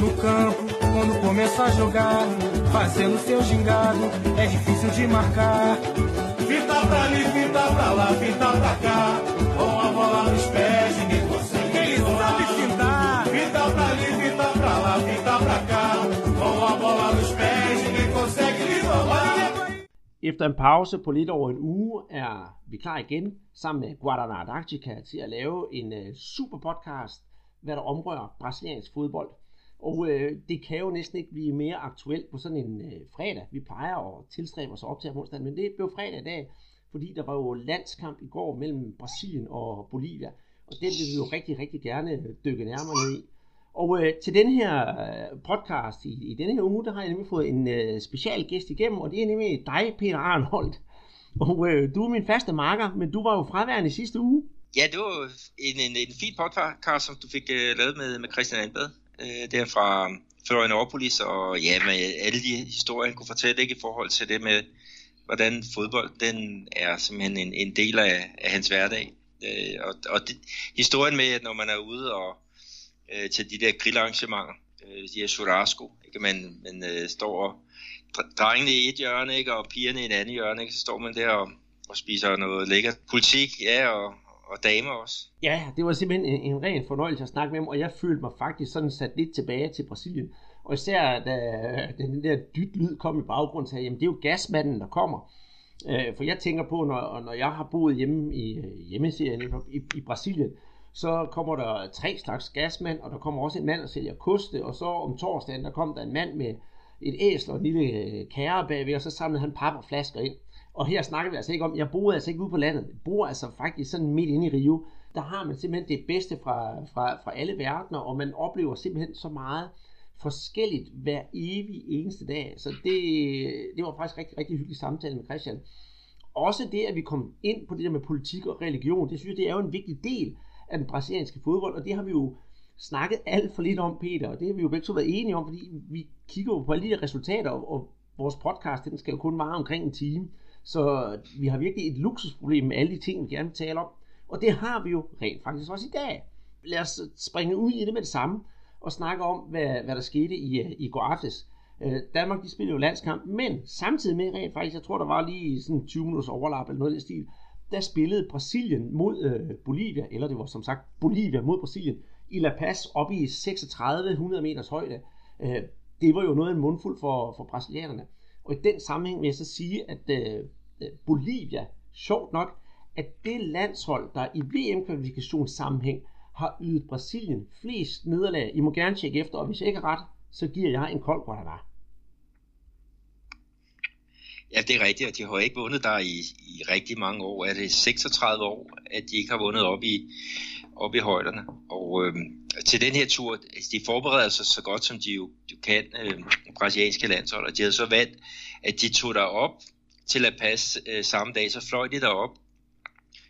No campo, quando começa a jogar, fazendo seu gingado, é difícil de marcar. Fita pra ali, fita pra lá, fita pra cá, com a bola nos pés, ninguém consegue. Ele sabe fintar. Fita pra ali, fita pra lá, fita pra cá, com a bola nos pés, ninguém consegue lhe roubar. Efter en pause på lidt over en uge er vi klar igen sammen med Guadalajara Arctica til at lave en uh, super podcast, hvad der omrører brasiliansk fodbold. Og øh, det kan jo næsten ikke blive mere aktuelt på sådan en øh, fredag. Vi plejer at tilstræbe os op til onsdag, men det blev fredag i dag, fordi der var jo landskamp i går mellem Brasilien og Bolivia. Og den vil vi jo rigtig, rigtig gerne øh, dykke nærmere ned i. Og øh, til den her øh, podcast i, i denne her uge, der har jeg nemlig fået en øh, special gæst igennem, og det er nemlig dig, Peter Arnholdt. Og øh, du er min faste marker, men du var jo fraværende sidste uge. Ja, det var en, en, en fin podcast, som du fik øh, lavet med, med Christian Anbad, øh, der fra Florianopolis, og ja, med alle de historier, han kunne fortælle ikke, i forhold til det med, hvordan fodbold, den er simpelthen en, en del af, af hans hverdag. Øh, og og det, historien med, at når man er ude og øh, til de der grillarrangementer, øh, de her churrasco, ikke, man, man øh, står og drengene i et hjørne, ikke, og pigerne i et andet hjørne, ikke, så står man der og, og spiser noget lækkert politik, ja, og, og damer også. Ja, det var simpelthen en, en ren fornøjelse at snakke med ham, og jeg følte mig faktisk sådan sat lidt tilbage til Brasilien. Og især da, den der dyt lyd kom i baggrunden, så jamen det er jo gasmanden, der kommer. Øh, for jeg tænker på, når, når jeg har boet hjemme i øh, hjemmeserien i, i Brasilien, så kommer der tre slags gasmand, og der kommer også en mand, der sælger koste, og så om torsdagen, der kom der en mand med et æsel og en lille øh, kære bagved, og så samlede han pap og flasker ind. Og her snakker vi altså ikke om, jeg bor altså ikke ude på landet, jeg bor altså faktisk sådan midt inde i Rio. Der har man simpelthen det bedste fra, fra, fra alle verdener, og man oplever simpelthen så meget forskelligt hver evig eneste dag. Så det, det var faktisk rigtig, rigtig hyggelig samtale med Christian. Også det, at vi kom ind på det der med politik og religion, det synes jeg, det er jo en vigtig del af den brasilianske fodbold, og det har vi jo snakket alt for lidt om, Peter, og det har vi jo begge to været enige om, fordi vi kigger jo på alle de resultater, og vores podcast, den skal jo kun vare omkring en time, så vi har virkelig et luksusproblem med alle de ting, vi gerne vil tale om, og det har vi jo rent faktisk også i dag. Lad os springe ud i det med det samme, og snakke om, hvad, hvad der skete i, i går aftes. Øh, Danmark, de spillede jo landskamp, men samtidig med rent faktisk, jeg tror, der var lige sådan 20 minutters overlap eller noget i den stil, der spillede Brasilien mod øh, Bolivia, eller det var som sagt Bolivia mod Brasilien, i La Paz op i 3600 meters højde. Øh, det var jo noget af en mundfuld for, for brasilianerne. Og i den sammenhæng vil jeg så sige, at øh, øh Bolivia, sjovt nok, at det landshold, der i VM-kvalifikationssammenhæng har ydet Brasilien flest nederlag, I må gerne tjekke efter, og hvis jeg ikke er ret, så giver jeg en kold Guadalajara. Ja, det er rigtigt, og de har ikke vundet der i, i rigtig mange år. Er det 36 år, at de ikke har vundet op i, op i højderne. Og øh, til den her tur, altså, de forbereder sig så godt, som de jo, de kan, øh, brasilianske landshold, og de havde så valgt, at de tog der op til at passe øh, samme dag, så fløj de derop,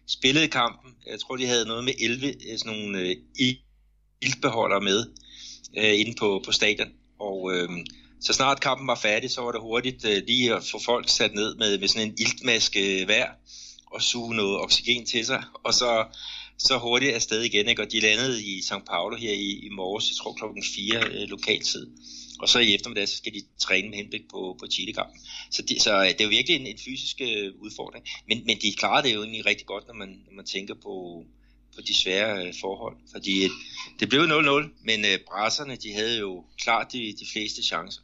spillede kampen, jeg tror, de havde noget med 11 øh, sådan nogle øh, ildbeholdere med øh, inde på, på stadion, og øh, så snart kampen var færdig, så var det hurtigt øh, lige at få folk sat ned med, med sådan en iltmaske hver, øh, og suge noget oxygen til sig, og så så hurtigt afsted igen, ikke? og de landede i São Paulo her i, i morges, jeg tror klokken 4 øh, lokaltid. Og så i eftermiddag, så skal de træne med henblik på, på Chile-kampen. Så, de, så øh, det er jo virkelig en, en fysisk øh, udfordring. Men, men de klarer det jo egentlig rigtig godt, når man, når man tænker på, på de svære øh, forhold. Fordi øh, det blev 0-0, men øh, brasserne, de havde jo klart de, de fleste chancer.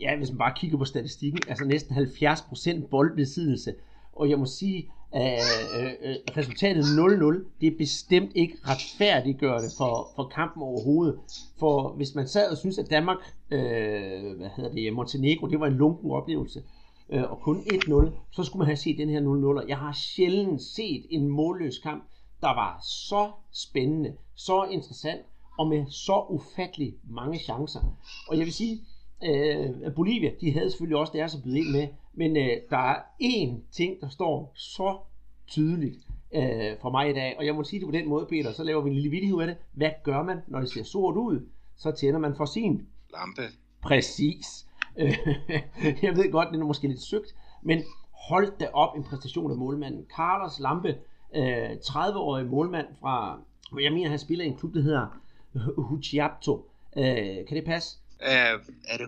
Ja, hvis man bare kigger på statistikken, altså næsten 70% boldbesiddelse. Og jeg må sige, øh, øh, resultatet 0-0, det er bestemt ikke retfærdiggørende for, for kampen overhovedet. For hvis man sad og synes, at Danmark, øh, hvad hedder det, Montenegro, det var en lunken oplevelse, øh, og kun 1-0, så skulle man have set den her 0-0. Jeg har sjældent set en målløs kamp, der var så spændende, så interessant, og med så ufattelig mange chancer. Og jeg vil sige, øh, Bolivia, de havde selvfølgelig også deres at byde ind med, men øh, der er én ting, der står så tydeligt øh, for mig i dag, og jeg må sige det på den måde, Peter, så laver vi en lille vidighed af det. Hvad gør man, når det ser sort ud? Så tænder man for sin lampe. Præcis. jeg ved godt, det er måske lidt søgt, men hold da op en præstation af målmanden. Carlos Lampe, øh, 30-årig målmand fra, jeg mener, han spiller i en klub, der hedder Huchiapto. Øh, kan det passe? Uh, er det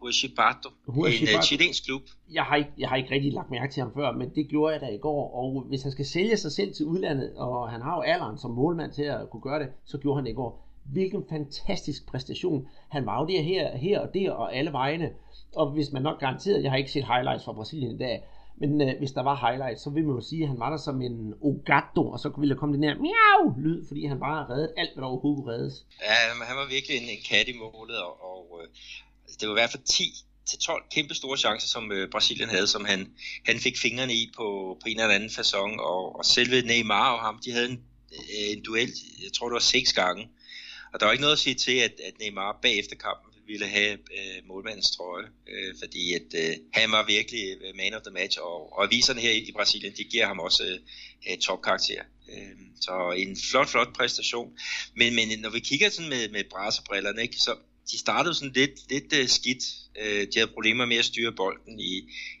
Huachipato? En uh, chilensk klub? Jeg har, ikke, jeg har ikke rigtig lagt mærke til ham før, men det gjorde jeg da i går. Og hvis han skal sælge sig selv til udlandet, og han har jo alderen som målmand til at kunne gøre det, så gjorde han det i går. Hvilken fantastisk præstation. Han var jo der her, her og der og alle vegne. Og hvis man nok garanteret, jeg har ikke set highlights fra Brasilien i dag, men øh, hvis der var highlights, så vil man jo sige, at han var der som en ogato, og så ville der komme den her miau lyd, fordi han bare reddet alt, hvad der overhovedet kunne reddes. Ja, han var virkelig en, en kat i målet, og, og øh, altså, det var i hvert fald 10 til 12 kæmpe store chancer, som øh, Brasilien havde, som han, han fik fingrene i på, på en eller anden façon, og, og selve Neymar og ham, de havde en, øh, en duel, jeg tror det var seks gange, og der var ikke noget at sige til, at, at Neymar bagefter kampen ville have øh, målmandens trøje, øh, fordi at øh, han var virkelig øh, man of the match, og, og aviserne her i Brasilien, de giver ham også øh, øh, topkarakter. Øh, så en flot, flot præstation. Men, men når vi kigger sådan med, med brasserbrillerne, ikke, så de startede sådan lidt, lidt uh, skidt. Uh, de havde problemer med at styre bolden i,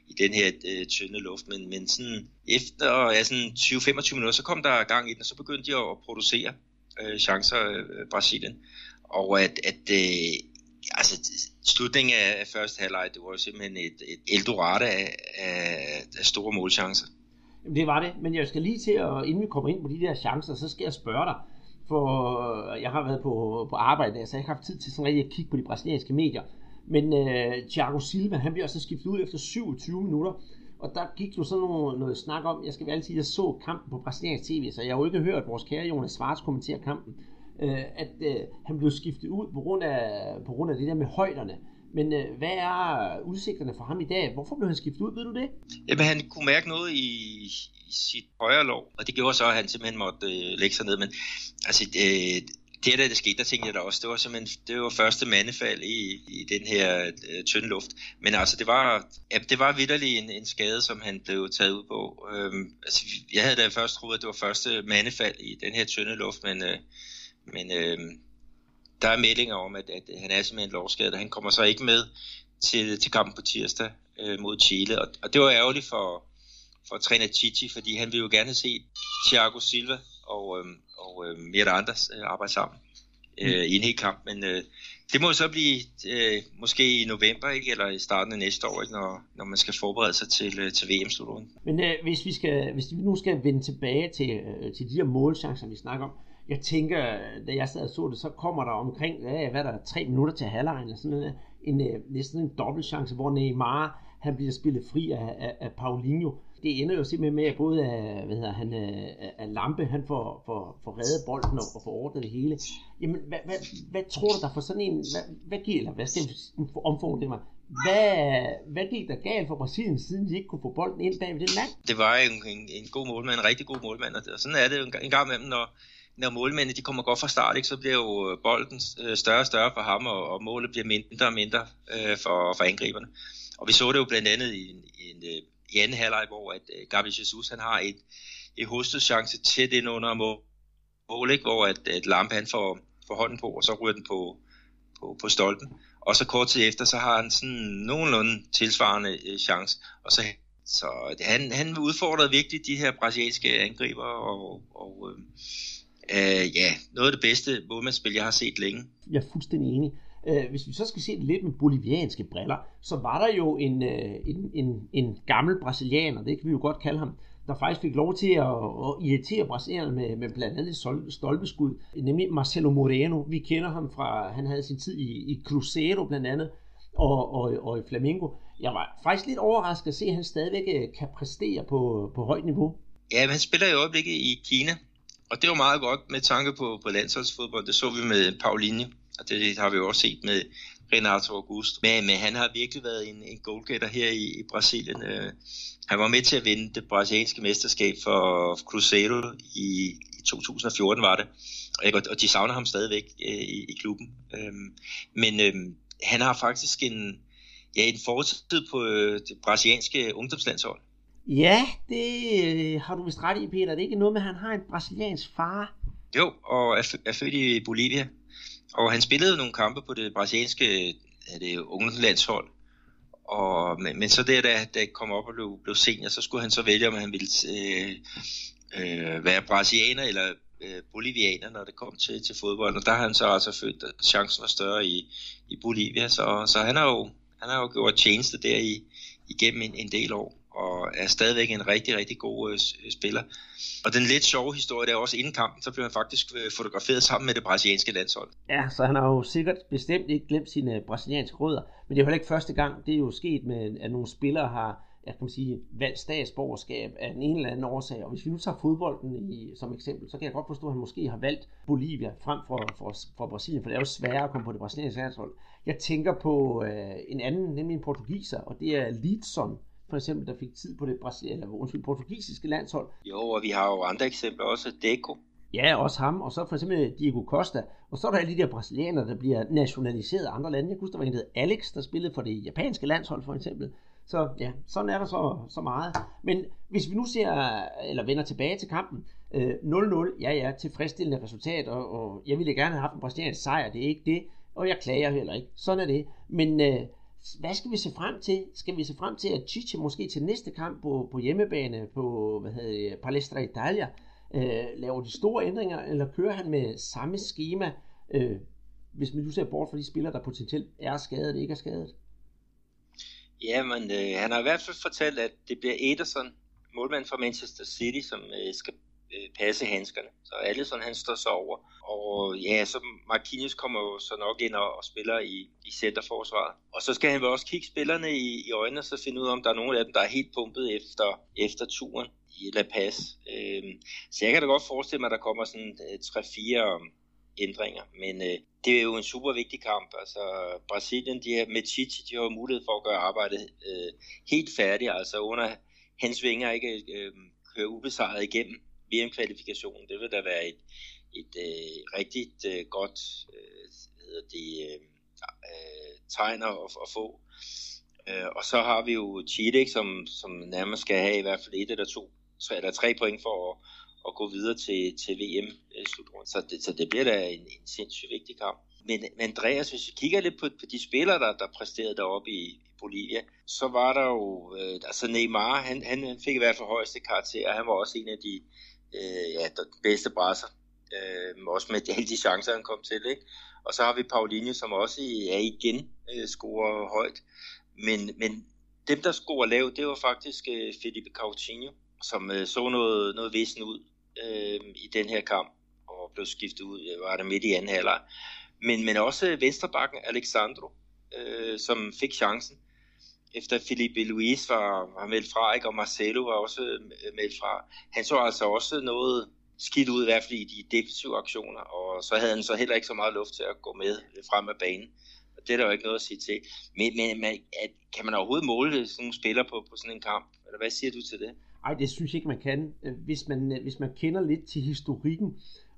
i den her uh, tynde luft, men, men sådan efter ja, sådan 20-25 minutter, så kom der gang i den, og så begyndte de at, producere uh, chancer uh, Brasilien. Og at, at uh, altså, slutningen af første halvleg, det var simpelthen et, et eldorado af, af, af store målchancer. Jamen, det var det, men jeg skal lige til, at, inden vi kommer ind på de der chancer, så skal jeg spørge dig, for øh, jeg har været på, på arbejde, så jeg har ikke haft tid til sådan rigtig at kigge på de brasilianske medier. Men uh, Thiago Silva, han bliver også skiftet ud efter 27 minutter, og der gik jo sådan noget, noget snak om, jeg skal vel sige, at jeg så kampen på brasiliansk tv, så jeg har jo ikke hørt vores kære Jonas Svarts kommentere kampen øh, at øh, han blev skiftet ud på grund, af, på grund af det der med højderne. Men øh, hvad er udsigterne for ham i dag? Hvorfor blev han skiftet ud, ved du det? Jamen han kunne mærke noget i, i sit højre lov, og det gjorde så, at han simpelthen måtte øh, lægge sig ned. Men altså, øh, det der, det skete, der tænkte jeg da også, det var simpelthen, det var første mandefald i, i den her øh, tynde luft. Men altså, det var, ja, det var vidderlig en, en skade, som han blev taget ud på. Øhm, altså, jeg havde da først troet, at det var første mandefald i den her tynde luft, men øh, men øh, der er meldinger om, at, at han er simpelthen lovskadet, og han kommer så ikke med til, til kampen på tirsdag øh, mod Chile. Og, og det var ærgerligt for, for træner Chichi, fordi han ville jo gerne se Thiago Silva og, øh, og øh, Mirandas øh, arbejde sammen øh, mm. i en hel kamp. Men øh, det må så blive øh, måske i november, ikke? eller i starten af næste år, ikke? Når, når man skal forberede sig til, øh, til VM-slutrunden. Men øh, hvis, vi skal, hvis vi nu skal vende tilbage til, øh, til de her målchancer, vi snakker om, jeg tænker, da jeg sad og så det, så kommer der omkring, hvad der, tre minutter til halvlejen, eller sådan noget, en, øh, næsten en dobbeltchance, hvor Neymar, han bliver spillet fri af, af, af Paulinho. Det ender jo simpelthen med, at både af, hvad hedder han, øh, af, af Lampe, han får, får, får reddet bolden og, og får ordnet det hele. Jamen, hvad, hvad, hvad tror du der for sådan en, hvad, hvad giver, eller hvad skal jeg det mig? Hvad, hvad gik der galt for Brasilien, siden de ikke kunne få bolden ind bag ved den mand? Det var en, en, en god målmand, en rigtig god målmand, og sådan er det jo en, en gang imellem, når, når målmændene de kommer godt fra start, ikke, så bliver jo øh, bolden øh, større og større for ham, og, og målet bliver mindre og mindre øh, for, for angriberne. Og vi så det jo blandt andet i, en, en, øh, i anden halvleg, hvor at, øh, Gabriel Jesus han har et, et chance tæt ind under mål, mål ikke, hvor at, at Lampe han får, får hånden på, og så ryger den på, på, på stolpen. Og så kort tid efter, så har han sådan nogenlunde tilsvarende øh, chance, og så så han, han udfordrede virkelig de her brasilianske angriber, og, og øh, øh, ja, noget af det bedste målmandsspil, jeg har set længe. Jeg er fuldstændig enig. Øh, hvis vi så skal se det lidt med bolivianske briller, så var der jo en, øh, en, en, en gammel brasilianer, det kan vi jo godt kalde ham, der faktisk fik lov til at, at irritere brasilianerne med, med blandt andet stolpeskud, nemlig Marcelo Moreno. Vi kender ham fra, han havde sin tid i, i Cruzeiro blandt andet, og, og, og i Flamengo. Jeg var faktisk lidt overrasket at se, at han stadigvæk øh, kan præstere på, på højt niveau. Ja, men han spiller i øjeblikket i Kina, og det var meget godt med tanke på, på landsholdsfodbold. Det så vi med Paulinho, og det har vi jo også set med Renato Augusto. Men, men han har virkelig været en, en goalgetter her i, i Brasilien. Øh, han var med til at vinde det brasilianske mesterskab for Cruzeiro i, i 2014 var det. Og, og de savner ham stadigvæk øh, i, i klubben. Øh, men uh, han har faktisk en, ja, en fortid på det brasilianske ungdomslandshold. Ja, det øh, har du vist ret i, Peter. Det er ikke noget med, at han har en brasiliansk far. Jo, og er, er født i Bolivia. Og han spillede nogle kampe på det brasilianske er det ungdomslandshold. Og, men, men så der, da, da kom op og blev, blev senior, så skulle han så vælge, om han ville øh, øh, være brasilianer eller øh, bolivianer, når det kom til, til fodbold, og der har han så altså følt, at chancen var større i, i Bolivia, så, så han har jo han har jo gjort tjeneste der i, igennem en, en del år og er stadigvæk en rigtig, rigtig god øh, øh spiller. Og den lidt sjove historie, der er også inden kampen, så blev han faktisk øh, fotograferet sammen med det brasilianske landshold. Ja, så han har jo sikkert bestemt ikke glemt sine øh, brasilianske rødder, men det er jo heller ikke første gang, det er jo sket med, at nogle spillere har jeg kan sige, valgt statsborgerskab af en eller anden årsag. Og hvis vi nu tager fodbolden i, som eksempel, så kan jeg godt forstå, at han måske har valgt Bolivia frem for, for, for Brasilien, for det er jo sværere at komme på det brasilianske landshold. Jeg tænker på øh, en anden, nemlig en portugiser, og det er Lidson, for eksempel, der fik tid på det brasilianske, eller undskyld, portugisiske landshold. Jo, og vi har jo andre eksempler også, Deco. Ja, også ham, og så for eksempel Diego Costa, og så er der alle de der brasilianere, der bliver nationaliseret af andre lande. Jeg husker, der var en, der Alex, der spillede for det japanske landshold for eksempel. Så ja, sådan er der så, så meget. Men hvis vi nu ser, eller vender tilbage til kampen, øh, 0-0, ja ja, tilfredsstillende resultat, og, og jeg ville gerne have haft en brasiliansk sejr, det er ikke det, og jeg klager heller ikke. Sådan er det. Men øh, hvad skal vi se frem til? Skal vi se frem til, at Chiche måske til næste kamp på, på hjemmebane på hvad hedder det, Palestra Italia øh, laver de store ændringer, eller kører han med samme schema, øh, hvis man nu ser bort fra de spillere, der potentielt er skadet, ikke er skadet? Ja, men øh, han har i hvert fald fortalt, at det bliver Ederson, målmand fra Manchester City, som øh, skal øh, passe handskerne. Så Alisson han står så over. Og ja, så Marquinhos kommer jo så nok ind og, og spiller i, i centerforsvaret. Og så skal han vel også kigge spillerne i, i øjnene, og så finde ud af, om der er nogen af dem, der er helt pumpet efter, efter turen i La Paz. Øhm, så jeg kan da godt forestille mig, at der kommer sådan øh, 3-4 øhm, ændringer. Men øh, det er jo en super vigtig kamp. Altså Brasilien, de her, med Chichi, de har mulighed for at gøre arbejdet øh, helt færdigt. Altså under hans vinger ikke øh, køre ubesejret igennem VM-kvalifikationen. Det vil da være et, et øh, rigtig øh, godt øh, hedder det, øh, øh, tegn at, at få. Øh, og så har vi jo Chile, som, som nærmest skal have i hvert fald et eller to, tre, eller tre point for at, at gå videre til, til VM-slutrunden. Øh, så det, så det bliver da en, en sindssygt vigtig kamp. Men, men Andreas, hvis vi kigger lidt på, på de spillere, der, der præsterede deroppe i, i Bolivia, så var der jo, øh, altså Neymar, han, han, han fik i hvert fald højeste karakter, og han var også en af de øh, ja, den bedste brasser, øh, også med alle de chancer, han kom til. Ikke? Og så har vi Paulinho, som også er igen øh, scorer højt. Men, men dem, der scorer lavt, det var faktisk øh, Felipe Coutinho, som øh, så noget, noget vissen ud øh, i den her kamp, og blev skiftet ud, øh, var det midt i anden halvleg. Men, men også venstrebakken Alexandro, øh, som fik chancen, efter Felipe Luis var, var meldt fra, ikke? og Marcelo var også øh, meldt fra. Han så altså også noget skidt ud, i hvert fald i de defensive aktioner, og så havde han så heller ikke så meget luft til at gå med øh, frem af banen. Og det er der jo ikke noget at sige til. Men, men man, at, kan man overhovedet måle øh, sådan nogle spillere på, på sådan en kamp? Eller hvad siger du til det? Nej, det synes jeg ikke, man kan. Hvis man, hvis man kender lidt til historikken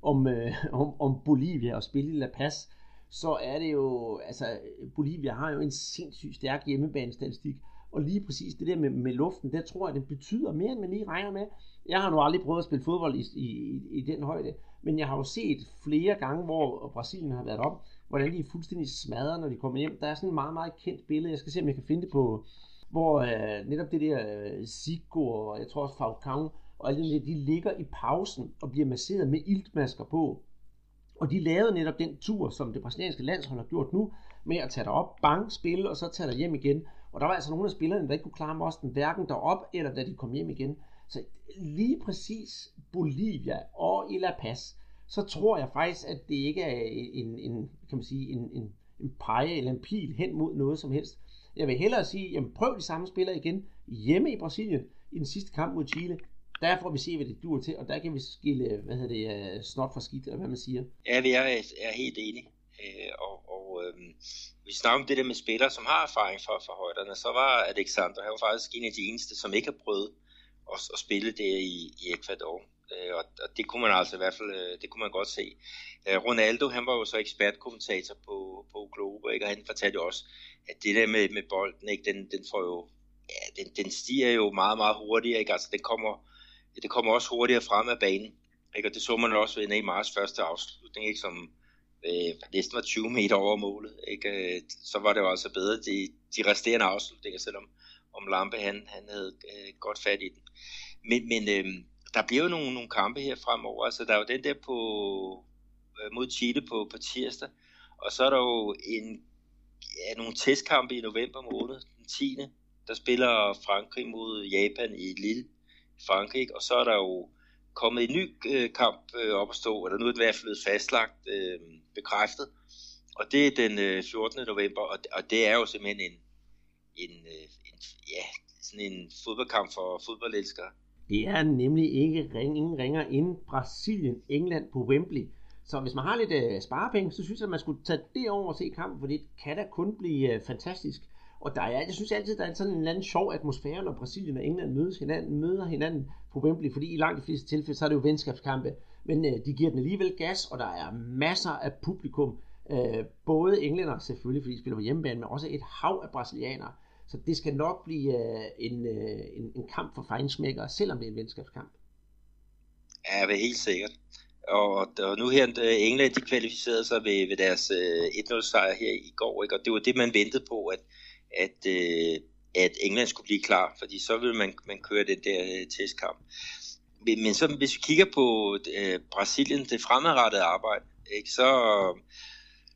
om, øh, om, om Bolivia og spille i La Paz, så er det jo, altså Bolivia har jo en sindssygt stærk hjemmebanestatistik, og lige præcis det der med, med luften, der tror jeg, det betyder mere, end man lige regner med. Jeg har nu aldrig prøvet at spille fodbold i, i, i den højde, men jeg har jo set flere gange, hvor Brasilien har været op, hvordan de er fuldstændig smadret, når de kommer hjem. Der er sådan et meget, meget kendt billede, jeg skal se, om jeg kan finde det på, hvor øh, netop det der øh, Zico, og jeg tror også Falcao, og alle de, de ligger i pausen og bliver masseret med iltmasker på. Og de lavede netop den tur, som det brasilianske landshold har gjort nu, med at tage derop, bang, spille, og så tage der hjem igen. Og der var altså nogle af spillerne, der ikke kunne klare mosten, hverken derop eller da de kom hjem igen. Så lige præcis Bolivia og i La Paz, så tror jeg faktisk, at det ikke er en, en kan man sige, en, en, en pege eller en pil hen mod noget som helst. Jeg vil hellere sige, jamen prøv de samme spillere igen hjemme i Brasilien i den sidste kamp mod Chile der får vi se, hvad det dur til, og der kan vi skille, øh, hvad hedder det, øh, snot fra skidt, eller hvad man siger. Ja, det er, jeg er helt enig. Øh, og og øh, vi snakker om det der med spillere, som har erfaring fra, fra højderne, så var Alexander, han var faktisk en af de eneste, som ikke har prøvet at, at spille det i, i Ecuador. Øh, og, og det kunne man altså i hvert fald, øh, det kunne man godt se. Øh, Ronaldo, han var jo så ekspertkommentator på, på Globo, ikke? og han fortalte jo også, at det der med, med bolden, ikke? Den, den får jo, ja, den, den stiger jo meget, meget hurtigere, ikke? altså den kommer det kommer også hurtigere frem af banen. Ikke? Og det så man også ved Neymars første afslutning, ikke? som øh, næsten var 20 meter over målet. Ikke? Øh, så var det jo altså bedre de, de resterende afslutninger, selvom om Lampe han, han havde øh, godt fat i den. Men, men øh, der bliver jo nogle, nogle kampe her fremover. Altså, der er jo den der på, øh, mod Chile på, på tirsdag, og så er der jo en, ja, nogle testkampe i november måned, den 10. Der spiller Frankrig mod Japan i Lille, Frankrig, og så er der jo kommet en ny øh, kamp øh, op at stå, eller nu er det i hvert fald fastlagt, øh, bekræftet, og det er den øh, 14. november, og, og det er jo simpelthen en, en, øh, en, ja, sådan en fodboldkamp for fodboldelskere. Det er nemlig ikke ring, ingen ringer ind Brasilien, England på Wembley. Så hvis man har lidt øh, sparepenge, så synes jeg, at man skulle tage det over og se kampen, for det kan da kun blive øh, fantastisk. Og der er, jeg synes altid, der er sådan en eller anden sjov atmosfære, når Brasilien og England mødes hinanden, møder hinanden på Wembley, fordi i langt de fleste tilfælde, så er det jo venskabskampe. Men øh, de giver den alligevel gas, og der er masser af publikum. Øh, både englænder selvfølgelig, fordi de spiller på hjemmebane, men også et hav af brasilianere. Så det skal nok blive øh, en, øh, en, en kamp for fejnsmækkere, selvom det er en venskabskamp. Ja, det er helt sikkert. Og, og nu her, England de kvalificerede sig ved, ved deres øh, 1-0 sejr her i går, ikke? og det var det, man ventede på, at, at, øh, at England skulle blive klar, fordi så ville man, man køre den der øh, testkamp. Men, men så, hvis vi kigger på øh, Brasilien, det fremadrettede arbejde, ikke? Så,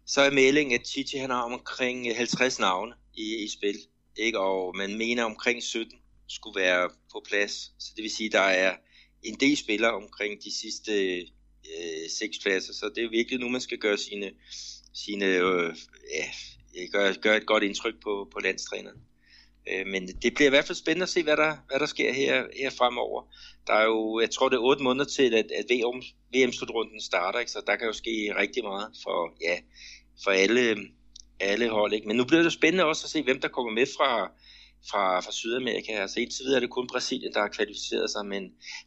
så er meldingen, at Chichi han har omkring øh, 50 navne i, i spil ikke? og man mener omkring 17 skulle være på plads. Så det vil sige, at der er en del spillere omkring de sidste øh, seks pladser, så det er virkelig nu, man skal gøre sine, sine øh, ja, gør, gør et godt indtryk på, på landstræneren. Øh, men det bliver i hvert fald spændende at se, hvad der, hvad der sker her, her fremover. Der er jo, jeg tror, det er otte måneder til, at, at VM, VM-slutrunden starter, ikke? så der kan jo ske rigtig meget for, ja, for alle, alle hold. Ikke? Men nu bliver det spændende også at se, hvem der kommer med fra, fra, fra Sydamerika. Altså indtil videre er det kun Brasilien, der har kvalificeret sig, men,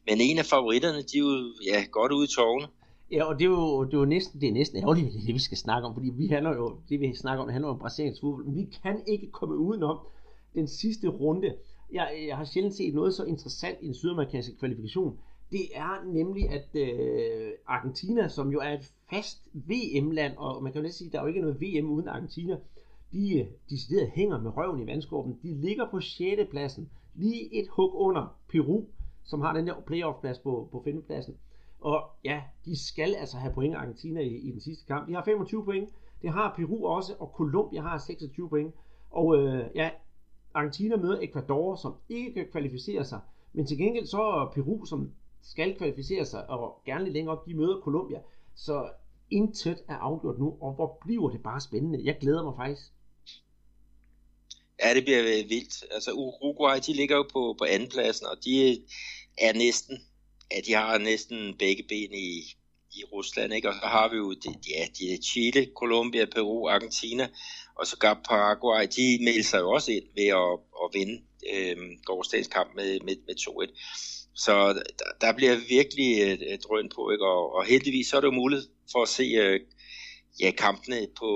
men en af favoritterne, de er jo ja, godt ude i tårne. Ja, og det er jo, det er jo næsten, det er næsten ærgerligt, det, det vi skal snakke om, fordi vi handler jo, det vi snakker om, det handler om brasiliansk fodbold, vi kan ikke komme udenom den sidste runde. Jeg, jeg har sjældent set noget så interessant i en sydamerikansk kvalifikation. Det er nemlig, at øh, Argentina, som jo er et fast VM-land, og man kan jo næsten sige, at der er jo ikke noget VM uden Argentina, de øh, decideret hænger med røven i vandskorben. De ligger på 6. pladsen, lige et hug under Peru, som har den der playoff-plads på, på 5. pladsen. Og ja, de skal altså have point Argentina i, i den sidste kamp. De har 25 point, det har Peru også, og Colombia har 26 point. Og øh, ja, Argentina møder Ecuador, som ikke kan kvalificere sig, men til gengæld så er Peru, som skal kvalificere sig, og gerne lidt længere op, de møder Colombia. Så intet er afgjort nu, og hvor bliver det bare spændende. Jeg glæder mig faktisk. Ja, det bliver vildt. Altså Uruguay, de ligger jo på, på andenpladsen, og de er næsten, at de har næsten begge ben i, i Rusland, ikke? Og så har vi jo, ja, de er Chile, Colombia, Peru, Argentina, og så gør Paraguay, de melder sig jo også ind ved at, at vinde øh, gårdsdagens kamp med, med, med 2-1. Så der, der bliver virkelig et, et drøn på, ikke? Og, og heldigvis så er det jo muligt for at se øh, ja, kampene på,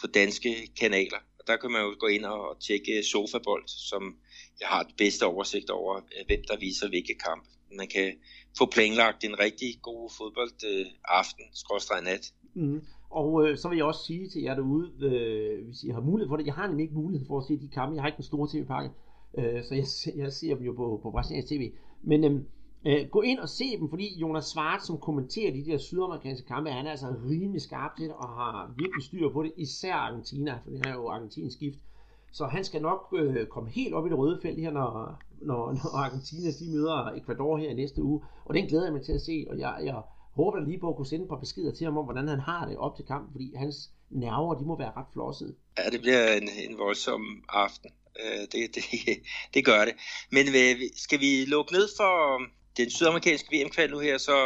på danske kanaler. Og der kan man jo gå ind og tjekke Sofabold, som jeg har det bedste oversigt over, øh, hvem der viser hvilke kampe. Man kan få planlagt en rigtig god fodbold øh, aften, skråstrej nat. Mm. Og øh, så vil jeg også sige til jer derude, øh, hvis I har mulighed for det, jeg har nemlig ikke mulighed for at se de kampe, jeg har ikke den store tv-pakke, øh, så jeg, jeg ser dem jo på, på Brasiliens TV. Men øhm, øh, gå ind og se dem, fordi Jonas Svart, som kommenterer de der sydamerikanske kampe, han er altså rimelig skarp til det, og har virkelig styr på det, især Argentina, for det er jo Argentins skift. Så han skal nok øh, komme helt op i det røde felt her, når, når, når Argentina de møder Ecuador her i næste uge. Og den glæder jeg mig til at se, og jeg, jeg håber lige på at kunne sende et par beskeder til ham om, hvordan han har det op til kampen, fordi hans nerver, de må være ret flossede. Ja, det bliver en, en voldsom aften. Øh, det, det, det gør det. Men øh, skal vi lukke ned for den sydamerikanske VM-kval nu her, så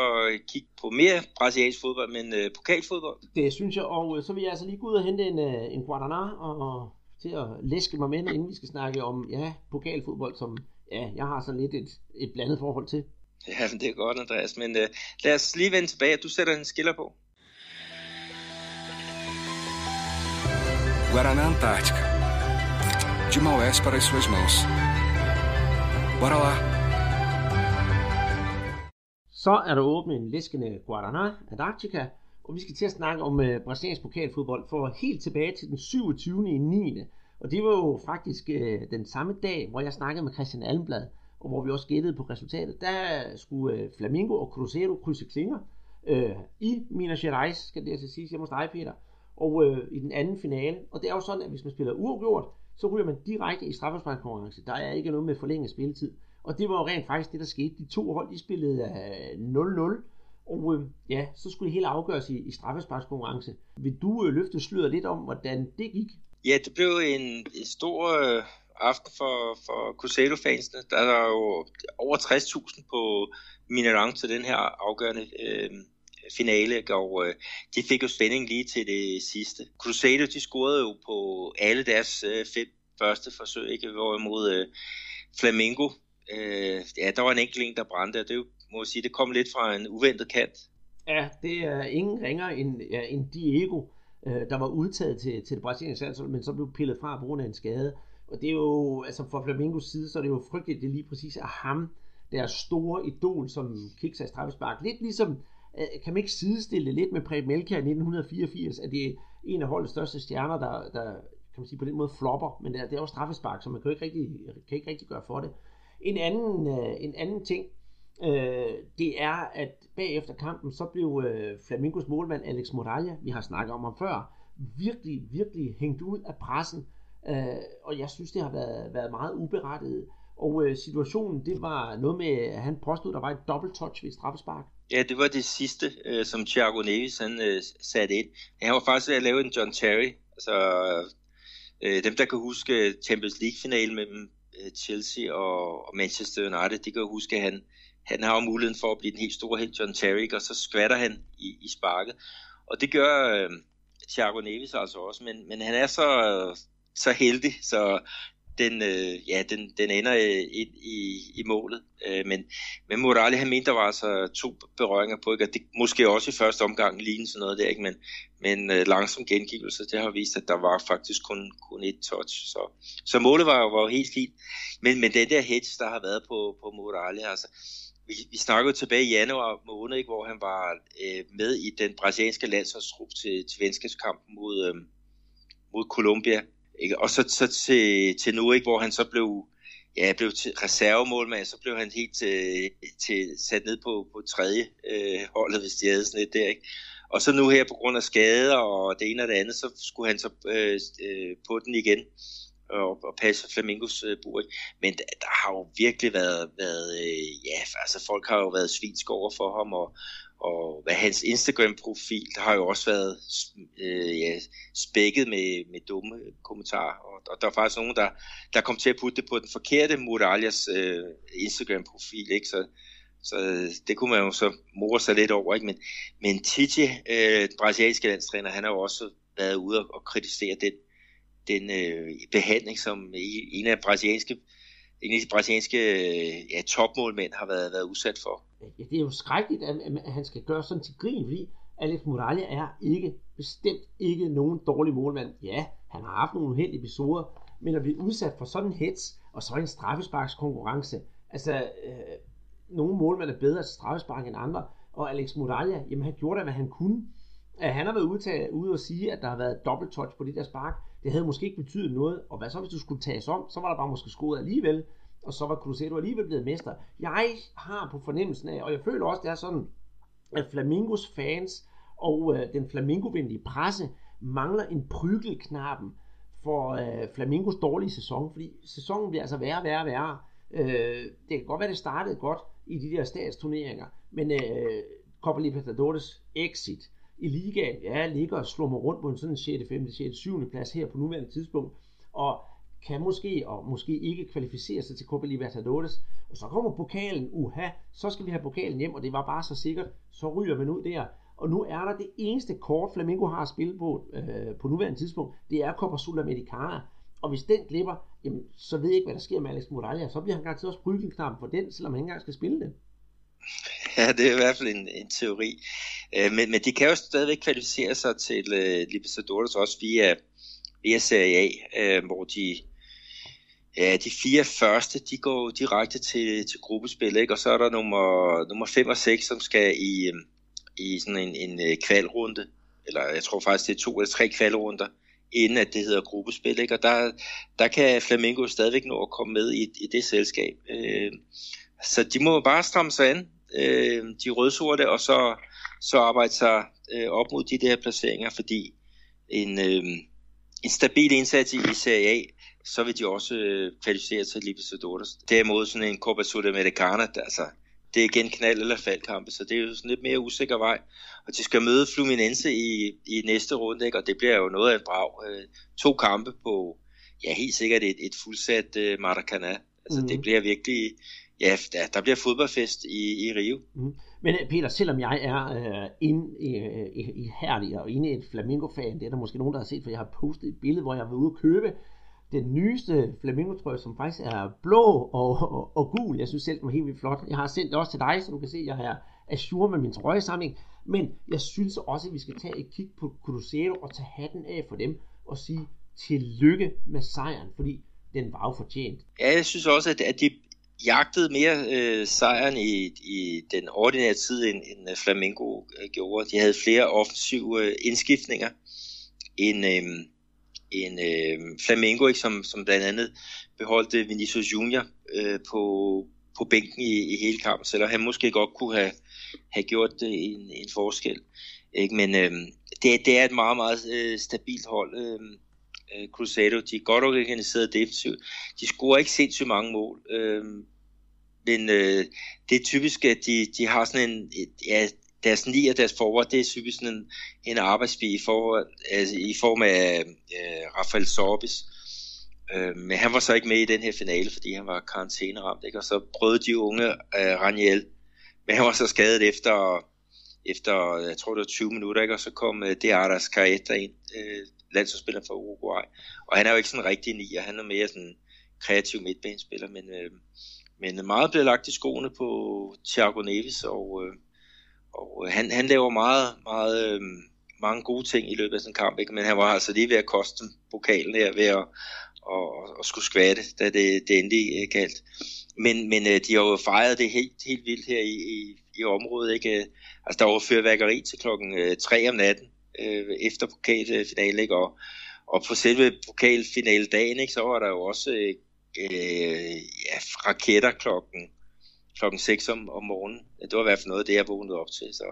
kigge på mere brasiliansk fodbold, men øh, pokalfodbold? Det synes jeg, og øh, så vil jeg altså lige gå ud og hente en, øh, en Guadana og til at læske mig med, inden vi skal snakke om ja, pokalfodbold, som ja, jeg har sådan lidt et, et blandet forhold til. Ja, det er godt, Andreas, men øh, lad os lige vende tilbage. Du sætter en skiller på. Guaraná Antártica. De Maués para as suas mãos. Bora lá! Så er der åbnet en læskende Guaraná Antarctica, og vi skal til at snakke om uh, brasiliansk pokalfodbold for helt tilbage til den 27. i 9. Og det var jo faktisk øh, den samme dag, hvor jeg snakkede med Christian Almblad og hvor vi også gættede på resultatet, der skulle øh, Flamingo og Cruzeiro krydse klinger øh, i Minas Gerais, skal det altså sige jeg må dig, Peter, og øh, i den anden finale. Og det er jo sådan, at hvis man spiller uafgjort, så ryger man direkte i straffesparkskonkurrence. Der er ikke noget med forlænget spilletid. Og det var jo rent faktisk det, der skete. De to hold, de spillede øh, 0-0. Og øh, ja, så skulle det hele afgøres i, i straffesparkskonkurrence. Vil du øh, løfte sløret lidt om, hvordan det gik? Ja, det blev en, en stor øh, aften for, for Cruzeiro-fansene. Der er jo over 60.000 på Minerang til den her afgørende øh, finale, og øh, de fik jo spænding lige til det sidste. Cruzeiro, de scorede jo på alle deres øh, fem første forsøg, ikke? Hvorimod øh, Flamingo, øh, ja, der var en enkelt en, der brændte, og det må jeg sige, det kom lidt fra en uventet kant. Ja, det er ingen ringer end, ja, end Diego, øh, der var udtaget til, til det brasilianske landshold, men så blev pillet fra på grund af en skade. Og det er jo, altså fra Flamingos side, så er det jo frygteligt, det lige præcis er ham, deres store idol, som kicks af straffespark. Lidt ligesom, øh, kan man ikke sidestille det lidt med Preben Melka i 1984, at det er en af holdets største stjerner, der, der kan man sige på den måde flopper, men det er, det er jo straffespark, så man kan ikke rigtig, kan ikke rigtig gøre for det. En anden, øh, en anden ting, øh, det er, at bagefter kampen, så blev øh, Flamingos målmand Alex Moralla, vi har snakket om ham før, virkelig, virkelig hængt ud af pressen, øh, og jeg synes, det har været, været meget uberettiget. Og øh, situationen, det var noget med, at han påstod, der var et dobbelt touch ved straffespark. Ja, det var det sidste, øh, som Thiago Neves han, øh, satte ind. Han var faktisk ved at lave en John Terry. Altså, øh, dem, der kan huske Champions League-finalen mellem øh, Chelsea og, og Manchester United, de kan huske, at han, han har jo muligheden for at blive den helt store helt John Terry, og så skvatter han i, i sparket. Og det gør øh, Thiago Neves altså også, men, men han er så, så heldig, så den, øh, ja, den, den ender øh, ind i, i målet. Øh, men, men Morale, han mente, der var altså to berøringer på, ikke? og det måske også i første omgang lignede sådan noget der, ikke? men, men øh, langsom gengivelse, det har vist, at der var faktisk kun, kun et touch. Så, så målet var, var jo helt fint. Men, men den der hedge, der har været på, på Morale, altså, vi, vi snakkede tilbage i januar måned, ikke, hvor han var øh, med i den brasilianske landsholdsgruppe til, til venskabskampen mod, øh, mod Colombia. Ikke? Og så, så til, til nu, ikke, hvor han så blev, ja, blev til reservemålmand, så blev han helt til, til sat ned på, på tredje øh, holdet, hvis de havde sådan et der. Ikke? Og så nu her på grund af skader og det ene og det andet, så skulle han så øh, øh, på den igen og, og passe Flamingos øh, bur. Men der, der har jo virkelig været, været øh, ja, altså folk har jo været svinsk over for ham, og, og hvad hans Instagram-profil der har jo også været øh, ja, spækket med, med dumme kommentarer. Og, og der er faktisk nogen, der, der kom til at putte det på den forkerte Muralias øh, Instagram-profil, ikke? Så, så øh, det kunne man jo så more sig lidt over, ikke? Men, men Titi, øh, den brasilianske landstræner, han har jo også været ude og, og kritisere den, den øh, behandling, som en af brasilianske en af de brasilianske øh, ja, topmålmænd har været, været udsat for. Ja, det er jo skrækkeligt, at, at han skal gøre sådan til grin, fordi Alex Morales er ikke, bestemt ikke nogen dårlig målmand. Ja, han har haft nogle uheldige episoder, men at blive udsat for sådan en hets, og så en straffesparkskonkurrence, altså, øh, nogle målmænd er bedre til straffespark end andre, og Alex Morales, jamen han gjorde da, hvad han kunne. Han har været ude, til, ude og sige, at der har været dobbelt touch på det der spark. Det havde måske ikke betydet noget, og hvad så hvis du skulle tages om, så var der bare måske scoret alligevel, og så var Cruzeiro alligevel blevet mester. Jeg har på fornemmelsen af, og jeg føler også, det er sådan, at Flamingos fans og øh, den flamingovenlige presse mangler en prygelknappen for øh, Flamingos dårlige sæson, fordi sæsonen bliver altså værre, værre, værre. Øh, det kan godt være, det startede godt i de der statsturneringer, men øh, Copa Libertadores exit, i ligaen, ja, ligger og slår mig rundt på en sådan 6., 5., 6., 7. plads her på nuværende tidspunkt, og kan måske og måske ikke kvalificere sig til Copa Libertadores, og så kommer pokalen, uha, så skal vi have pokalen hjem, og det var bare så sikkert, så ryger man ud der, og nu er der det eneste kort, Flamengo har at spille på øh, på nuværende tidspunkt, det er Copa Sudamericana, og hvis den glipper, jamen, så ved jeg ikke, hvad der sker med Alex Morales, så bliver han garanteret også brygelknappen for den, selvom han ikke engang skal spille den. Ja, det er i hvert fald en, en teori. Øh, men, men de kan jo stadigvæk kvalificere sig til øh, Libertadores også via, via Serie A, øh, hvor de, ja, de fire første, de går direkte til, til gruppespil, ikke? og så er der nummer, nummer 5 og 6, som skal i, øh, i sådan en, en øh, kvalrunde, eller jeg tror faktisk, det er to eller tre kvalrunder inden at det hedder gruppespil. Ikke? Og der, der kan Flamengo stadigvæk nå at komme med i, i det selskab. Øh, så de må bare stramme sig an, øh, de rødsorte, og så, så arbejde sig øh, op mod de der placeringer, fordi en, øh, en stabil indsats i, i Serie A, så vil de også øh, kvalificere til Libertadores. Derimod sådan en Copa Sudamericana, altså, det er igen knald eller faldkampe, så det er jo sådan lidt mere usikker vej. Og de skal møde Fluminense i, i næste runde, ikke? og det bliver jo noget af en brag. Øh, to kampe på, ja helt sikkert et, et fuldsat øh, Maracana. Altså mm. det bliver virkelig, ja der, der bliver fodboldfest i, i Rio. Mm. Men øh, Peter, selvom jeg er øh, inde øh, i, i herlig og inde i et Flamingo-fan, det er der måske nogen, der har set, for jeg har postet et billede, hvor jeg var ude at købe den nyeste flamingo som faktisk er blå og, og, og gul. Jeg synes selv, den var helt vildt flot. Jeg har sendt det også til dig, så du kan se, at jeg er assure med min trøjesamling. Men jeg synes også, at vi skal tage et kig på Cruzeiro og tage hatten af for dem og sige tillykke med sejren, fordi den var jo fortjent. Ja, jeg synes også, at, at de jagtede mere øh, sejren i, i den ordinære tid, end, end øh, Flamengo øh, gjorde. De havde flere offensive øh, indskiftninger end, øh, en øh, Flamengo, ikke, som, som blandt andet beholdte Vinicius Junior øh, på, på bænken i, i hele kampen, selvom han måske godt kunne have, have gjort øh, en, en forskel. Ikke? Men øh, det, det er et meget, meget øh, stabilt hold. Øh, øh Crusado. De er godt organiseret defensivt. De scorer ikke sindssygt mange mål. Øh, men øh, det er typisk, at de, de har sådan en, ja, deres ni og deres forward, det er typisk sådan en, en arbejdsbi i, forhold, altså i form af øh, Rafael Sorbis. Øh, men han var så ikke med i den her finale, fordi han var karantæneramt, ikke? og så prøvede de unge øh, Raniel, men han var så skadet efter, efter jeg tror det var 20 minutter, ikke? og så kom øh, Dearas Carreta ind, øh, landsholdsspiller for Uruguay. Og han er jo ikke sådan rigtig ni, han er mere sådan kreativ midtbanespiller, men, øh, men meget bliver lagt i skoene på Thiago Neves, og øh, og han, han laver meget, meget, øh, mange gode ting i løbet af sin kamp, ikke? men han var altså lige ved at koste pokalen her ved at, og, og skulle skvatte, da det, det endelig øh, galt. Men, men øh, de har jo fejret det helt, helt vildt her i, i, i området. Ikke? Øh, altså der var fyrværkeri til klokken 3 om natten øh, efter pokalfinalen, ikke? Og, og på selve pokalfinaledagen, ikke, så var der jo også øh, ja, raketter klokken klokken 6 om, om morgenen. Det var i hvert fald noget af det, jeg vågnede op til. Så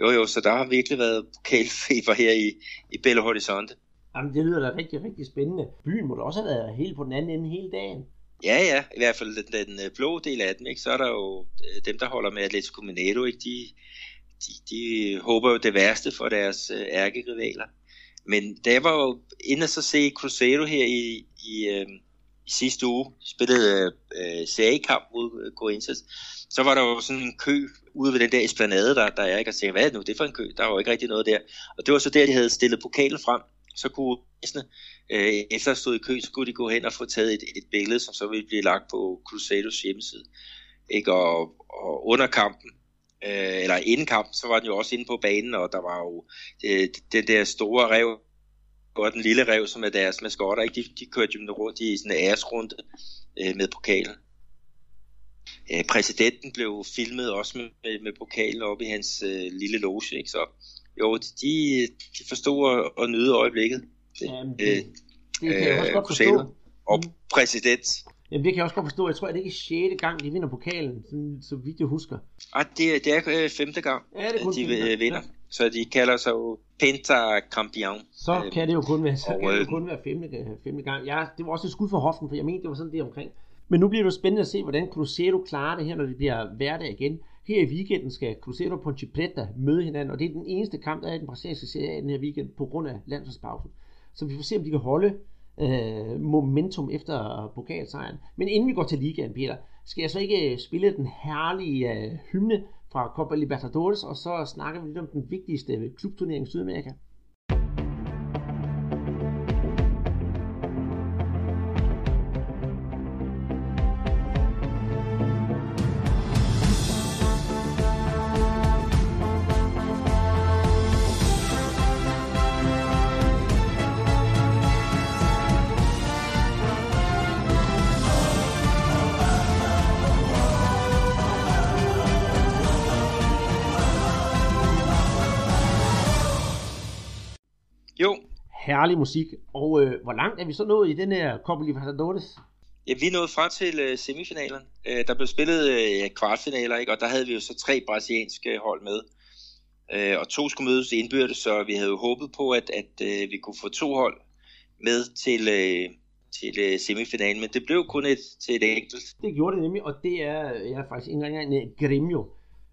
jo jo, så der har virkelig været pokalfeber her i, i Belo Horizonte. Jamen, det lyder da rigtig, rigtig spændende. Byen må da også have været helt på den anden ende hele dagen. Ja, ja, i hvert fald den, den øh, blå del af den, ikke? så er der jo øh, dem, der holder med Atletico Mineiro, ikke? De, de, de håber jo det værste for deres øh, ærkerivaler. Men da jeg var jo inde og så se Cruzeiro her i, i, øh, i sidste uge, spillede øh, CA-kamp mod øh, Corinthians, så var der jo sådan en kø ude ved den der esplanade, der, der er ikke, og tænkte, hvad er det nu, det er for en kø? Der var jo ikke rigtig noget der. Og det var så der, de havde stillet pokalen frem, så kunne øh, efter at stå i kø, så kunne de gå hen og få taget et, et billede, som så ville blive lagt på Crusaders hjemmeside. Ikke? Og, og under kampen, øh, eller inden kampen, så var den jo også inde på banen, og der var jo øh, den der store rev, og den lille rev, som er deres maskotter, ikke? De, de kørte jo rundt i sådan en æresrunde øh, med pokalen. Øh, præsidenten blev filmet også med, med pokalen oppe i hans øh, lille loge, ikke? så jo, de, de forstod at, at nyde øjeblikket. Det, Jamen, det, øh, det kan jeg også godt forstå. Og mm. præsident. Jamen det kan jeg også godt forstå. Jeg tror, at det ikke er 6. gang, de vinder pokalen, så, så vidt jeg husker. Ah, det, det er øh, femte gang, ja, det er kun de femte. vinder. Ja. Så de kalder sig jo Pentacampion. Så øh, kan det jo kun være, så og, kan det jo kun være femte, femte gang. Ja, det var også et skud for hoften, for jeg mente, det var sådan det omkring. Men nu bliver det spændende at se, hvordan Cruzeiro klarer det her, når det bliver hverdag igen. Her i weekenden skal Cruzeiro og Ponte Preta møde hinanden, og det er den eneste kamp, der er i den brasilianske serie den her weekend, på grund af landsholdspausen. Så vi får se, om de kan holde øh, momentum efter pokalsejren. Men inden vi går til ligaen, Peter, skal jeg så ikke spille den herlige øh, hymne fra Copa Libertadores, og så snakker vi lidt om den vigtigste klubturnering i Sydamerika. Herlig musik. Og øh, hvor langt er vi så nået i den her Copa Libertadores? Ja, vi er nået frem til øh, semifinalen. Øh, der blev spillet øh, kvartfinaler, ikke? og der havde vi jo så tre brasilianske hold med. Øh, og to skulle mødes indbyrdes, så vi havde jo håbet på, at, at øh, vi kunne få to hold med til, øh, til øh, semifinalen, men det blev kun et, til et enkelt. Det gjorde det nemlig, og det er, jeg er faktisk ikke engang en Gremio,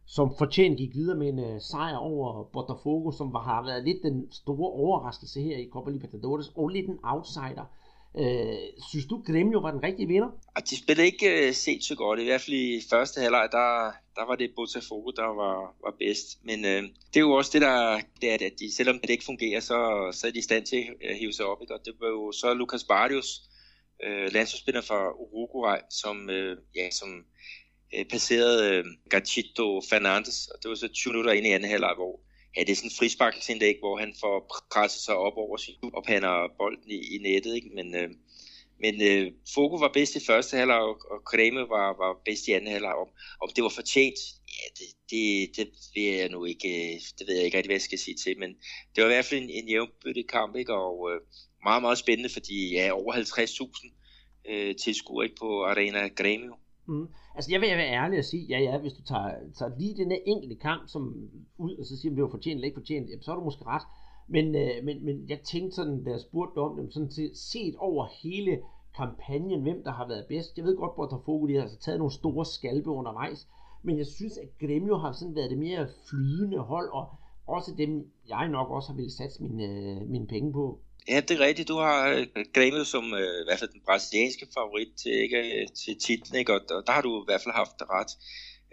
som fortjent gik videre med en øh, sejr over Botafogo, som var, har været lidt den store overraskelse her i Copa Libertadores, og lidt en outsider. Øh, synes du, Gremio var den rigtige vinder? Ja, de spillede ikke øh, set så godt. I hvert fald i første halvleg, der, der var det Botafogo, der var, var bedst. Men øh, det er jo også det, der det er, at de, selvom det ikke fungerer, så, så er de i stand til at hive sig op. Ikke? Og det var jo så Lucas Barrios, øh, landsholdsspiller fra Uruguay, som, øh, ja, som Øh, uh, passerede øh, Gachito Fernandes, og det var så 20 minutter ind i anden halvleg, hvor ja, det er sådan en frisparkelsindlæg, hvor han får presset sig op over sin og pander bolden i, i nettet, ikke? men, øh, men øh, Fogo var bedst i første halvleg, og, og Kreme var, var bedst i anden halvleg. Om, om det var fortjent, ja, det, det, det ved jeg nu ikke, øh, det ved jeg ikke rigtig, hvad jeg skal sige til, men det var i hvert fald en, en jævnbyttet kamp, ikke? og øh, meget, meget spændende, fordi ja, over 50.000 øh, tilskuere ikke på Arena Gremio. Mm. Altså jeg vil være ærlig og sige, ja ja, hvis du tager, tager lige den enkelte kamp som ud, og så siger, om det var fortjent eller ikke fortjent, så er du måske ret. Men, øh, men, men jeg tænkte sådan, da jeg spurgte om dem, sådan set, set over hele kampagnen, hvem der har været bedst. Jeg ved godt, Botafogo de har altså taget nogle store skalpe undervejs, men jeg synes, at Gremio har sådan været det mere flydende hold, og også dem, jeg nok også har ville satse mine, øh, mine penge på. Ja, det er rigtigt. Du har øh, Grêmio som øh, i hvert fald den brasilianske favorit til, ikke, øh, til titlen, ikke? Og, og der har du i hvert fald haft ret.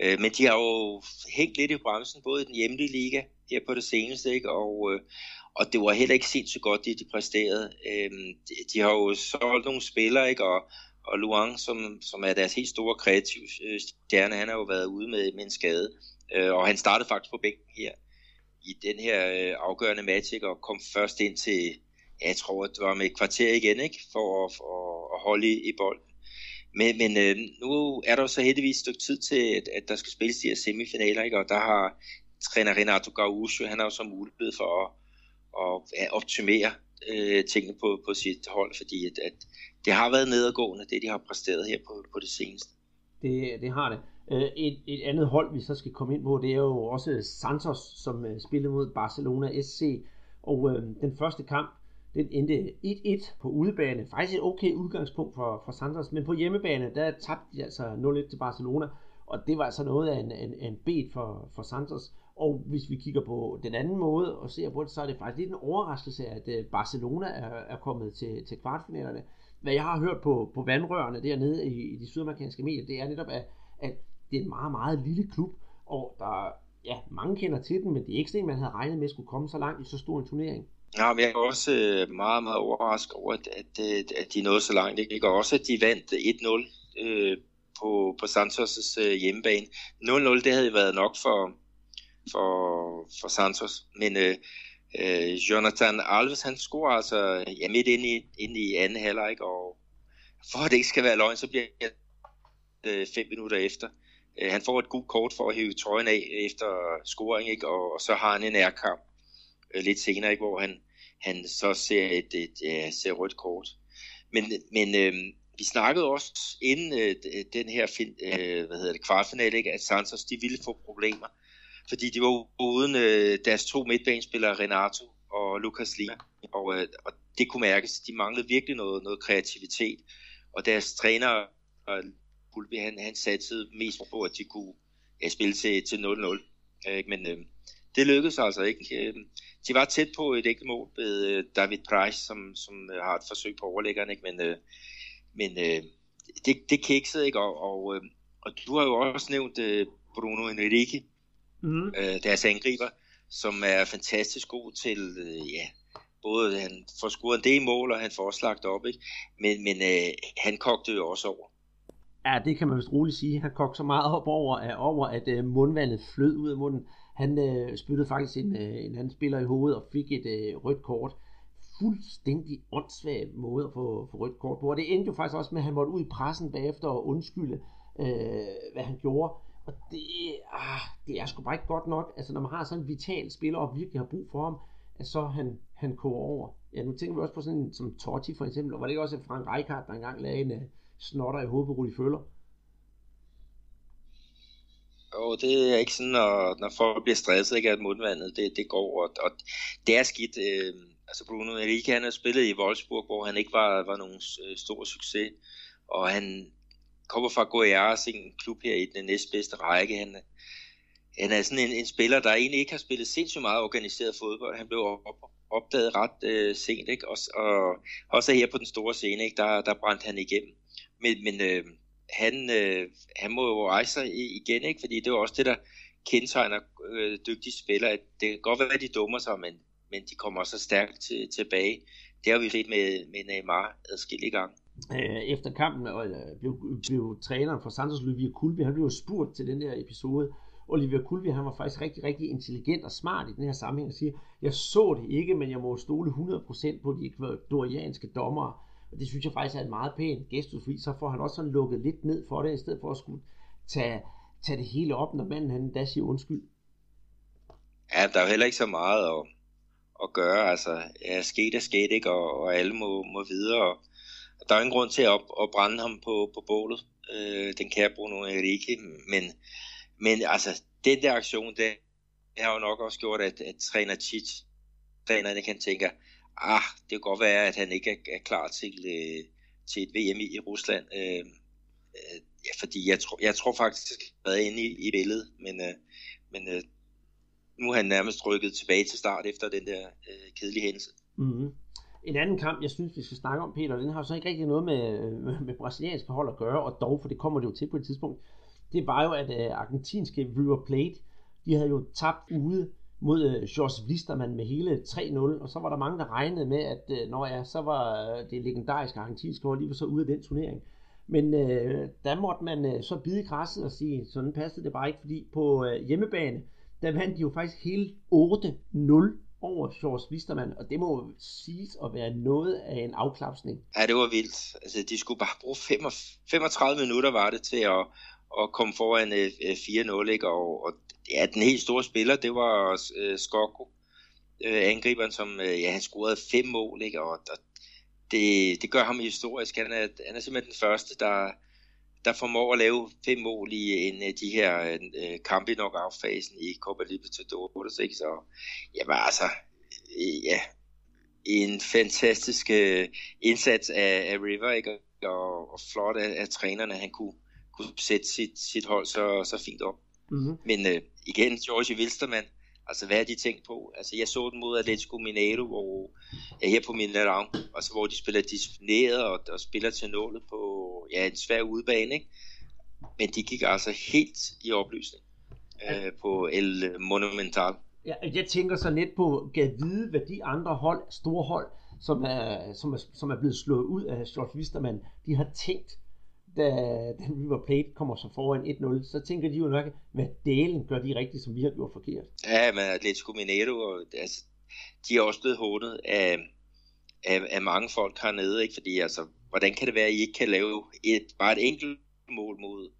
Øh, men de har jo hængt lidt i bremsen, både i den hjemlige liga her på det seneste, ikke? Og, øh, og det var heller ikke set så godt, det de præsterede. Øh, de, de har jo solgt nogle spillere, ikke? Og, og Luang, som, som er deres helt store kreative øh, stjerne, han har jo været ude med, med en skade. Øh, og han startede faktisk på bænken her i den her øh, afgørende match, ikke? Og kom først ind til ja, jeg tror, det var med et kvarter igen, ikke? For at, for at holde i, i bolden. Men, men øh, nu er der jo så heldigvis et stykke tid til, at, at der skal spilles de her semifinaler, ikke? og der har træner Renato Gaucho, han har jo så mulighed for at, at, at optimere øh, tingene på, på sit hold, fordi at, at det har været nedadgående, det de har præsteret her på, på det seneste. Det, det har det. Øh, et, et andet hold, vi så skal komme ind på, det er jo også Santos, som øh, spillede mod Barcelona SC, og øh, den første kamp, den endte 1-1 på udebane. Faktisk et okay udgangspunkt for, for Santos, men på hjemmebane, der tabte de altså 0-1 til Barcelona, og det var altså noget af en, en, en bed for, for Santos. Og hvis vi kigger på den anden måde og ser på det, så er det faktisk lidt en overraskelse, at øh, Barcelona er, er kommet til, til kvartfinalerne. Hvad jeg har hørt på, på vandrørene dernede i, i de sydamerikanske medier, det er netop, at, at det er en meget, meget lille klub, og der, ja, mange kender til den, men det er ikke sådan, man havde regnet med at skulle komme så langt i så stor en turnering. Ja, men jeg er også øh, meget, meget overrasket over, at, at, øh, at de nåede så langt. Ikke? Og også, at de vandt 1-0 øh, på, på Santos' øh, hjemmebane. 0-0, det havde været nok for, for, for Santos. Men øh, øh, Jonathan Alves, han scorer altså ja, midt ind i, ind i anden halvleg, og for at det ikke skal være løgn, så bliver det øh, fem minutter efter. Øh, han får et godt kort for at hive trøjen af efter scoring, ikke? Og, og så har han en nærkamp øh, lidt senere, ikke? hvor han, han så ser et, et, ja, ser rødt kort. Men, men øh, vi snakkede også inden øh, den her fin, øh, hvad hedder det, kvartfinale, ikke? at Santos de ville få problemer, fordi de var uden øh, deres to midtbanespillere, Renato og Lucas Lima, og, øh, og det kunne mærkes, de manglede virkelig noget, noget kreativitet, og deres træner, Pulvi, han, han satte mest på, at de kunne ja, spille til, til 0-0, øh, men øh, det lykkedes altså ikke. Øh, de var tæt på et enkelt mål ved øh, David Price, som, som øh, har et forsøg på overlæggeren, ikke? men, øh, men øh, det, det kiksede ikke, og, og, øh, og du har jo også nævnt øh, Bruno Enrique, mm. øh, deres angriber, som er fantastisk god til, øh, ja, både han får scoret en del mål, og han får slagt op, ikke? men, men øh, han kogte jo også over. Ja, det kan man vist roligt sige. Han kogte så meget op over, øh, over at øh, mundvandet flød ud af munden. Han øh, spyttede faktisk en, øh, en anden spiller i hovedet og fik et øh, rødt kort. Fuldstændig åndssvag måde at få, få rødt kort på. Og det endte jo faktisk også med, at han måtte ud i pressen bagefter og undskylde, øh, hvad han gjorde. Og det, ah, det er sgu bare ikke godt nok. Altså når man har sådan en vital spiller og virkelig har brug for ham, at så han, han koger over. Ja, nu tænker vi også på sådan en som Totti for eksempel, og var det ikke også Frank Rijkaard, der engang lagde en øh, snotter i hovedet på Rudi Føller? Jo, det er ikke sådan, når, når folk bliver stresset, ikke, at mundvandet det, det går, og, og det er skidt. Øh, altså Bruno Henrique, han har spillet i Wolfsburg, hvor han ikke var, var nogen øh, stor succes, og han kommer fra Goiás, en klub her i den næstbedste række. Han, han er sådan en, en spiller, der egentlig ikke har spillet sindssygt meget organiseret fodbold. Han blev op, opdaget ret øh, sent, ikke? Også, og også her på den store scene, ikke? Der, der brændte han igennem. Men, men øh, han, øh, han må jo rejse sig igen, ikke? fordi det er også det, der kendetegner øh, dygtige spillere. At det kan godt være, at de dummer sig, men, men de kommer også stærkt til, tilbage. Det har vi set med, med Neymar adskillige gange. Øh, efter kampen og, øh, blev, blev træneren for Santos Olivia Kulbi, han blev spurgt til den der episode, Olivier Kulvi, han var faktisk rigtig, rigtig intelligent og smart i den her sammenhæng og siger, jeg så det ikke, men jeg må stole 100% på de ekvadorianske dommere. Og det synes jeg faktisk er en meget pæn gestus, fordi så får han også sådan lukket lidt ned for det, i stedet for at skulle tage, tage det hele op, når manden han da siger undskyld. Ja, der er jo heller ikke så meget at, at gøre. Altså, ja, sket er sket, ikke? Og, og alle må, må videre. Og, der er ingen grund til at, at brænde ham på, på bålet, øh, den kære Bruno ikke. men, men altså, den der aktion, det har jo nok også gjort, at, at træner Chich, trænerne kan tænke, ah, det kan godt være, at han ikke er, er klar til, øh, til et VM i, Rusland. Øh, øh, ja, fordi jeg tror, jeg tror faktisk, at han været inde i, i billedet, men, øh, men øh, nu er han nærmest rykket tilbage til start efter den der øh, kedelige hændelse. Mm-hmm. En anden kamp, jeg synes, vi skal snakke om, Peter, den har så ikke rigtig noget med, øh, med, med brasilianske hold at gøre, og dog, for det kommer det jo til på et tidspunkt, det var jo, at uh, argentinske River Plate, de havde jo tabt ude mod øh, Jorge Wisterman med hele 3-0, og så var der mange, der regnede med, at øh, når ja, så var øh, det legendariske argentinske hold lige var så ude af den turnering. Men øh, der måtte man øh, så bide græsset og sige, sådan passede det bare ikke, fordi på øh, hjemmebane, der vandt de jo faktisk hele 8-0 over George Wisterman, og det må siges at være noget af en afklapsning. Ja, det var vildt. Altså, de skulle bare bruge 35 minutter var det til at, og kom foran øh, øh, 4-0, ikke? Og, og ja, den helt store spiller, det var øh, uh, Skokko, uh, angriberen, som uh, ja, han scorede fem mål, ikke? Og, og det, det gør ham historisk. Han er, han er simpelthen den første, der, der formår at lave fem mål i en af de her uh, kampe i knockout-fasen i Copa Libertadores, ikke? Så jamen altså, ja, en fantastisk uh, indsats af, af River, ikke? Og, og flot af, af trænerne, han kunne, kunne sætte sit, sit hold så, så fint op. Mm-hmm. Men uh, igen, George Wilstermann, altså hvad har de tænkt på? Altså jeg så den mod Atletico Mineiro, hvor ja, her på Mineirão, altså hvor de spiller disciplineret og, og spiller til nålet på ja, en svær udebane, ikke? Men de gik altså helt i opløsning øh, på El Monumental. Ja, jeg tænker så lidt på, gav vide, hvad de andre hold, store hold, som er, som er, som er blevet slået ud af George Wisterman, de har tænkt, da, da River Plate kommer så foran 1-0, så tænker de jo nok, hvad delen gør de rigtigt, som vi har gjort forkert. Ja, men Atletico Mineiro, og, altså, de er også blevet hånet af, af, af mange folk hernede, ikke? fordi altså, hvordan kan det være, at I ikke kan lave et, bare et enkelt mål mod,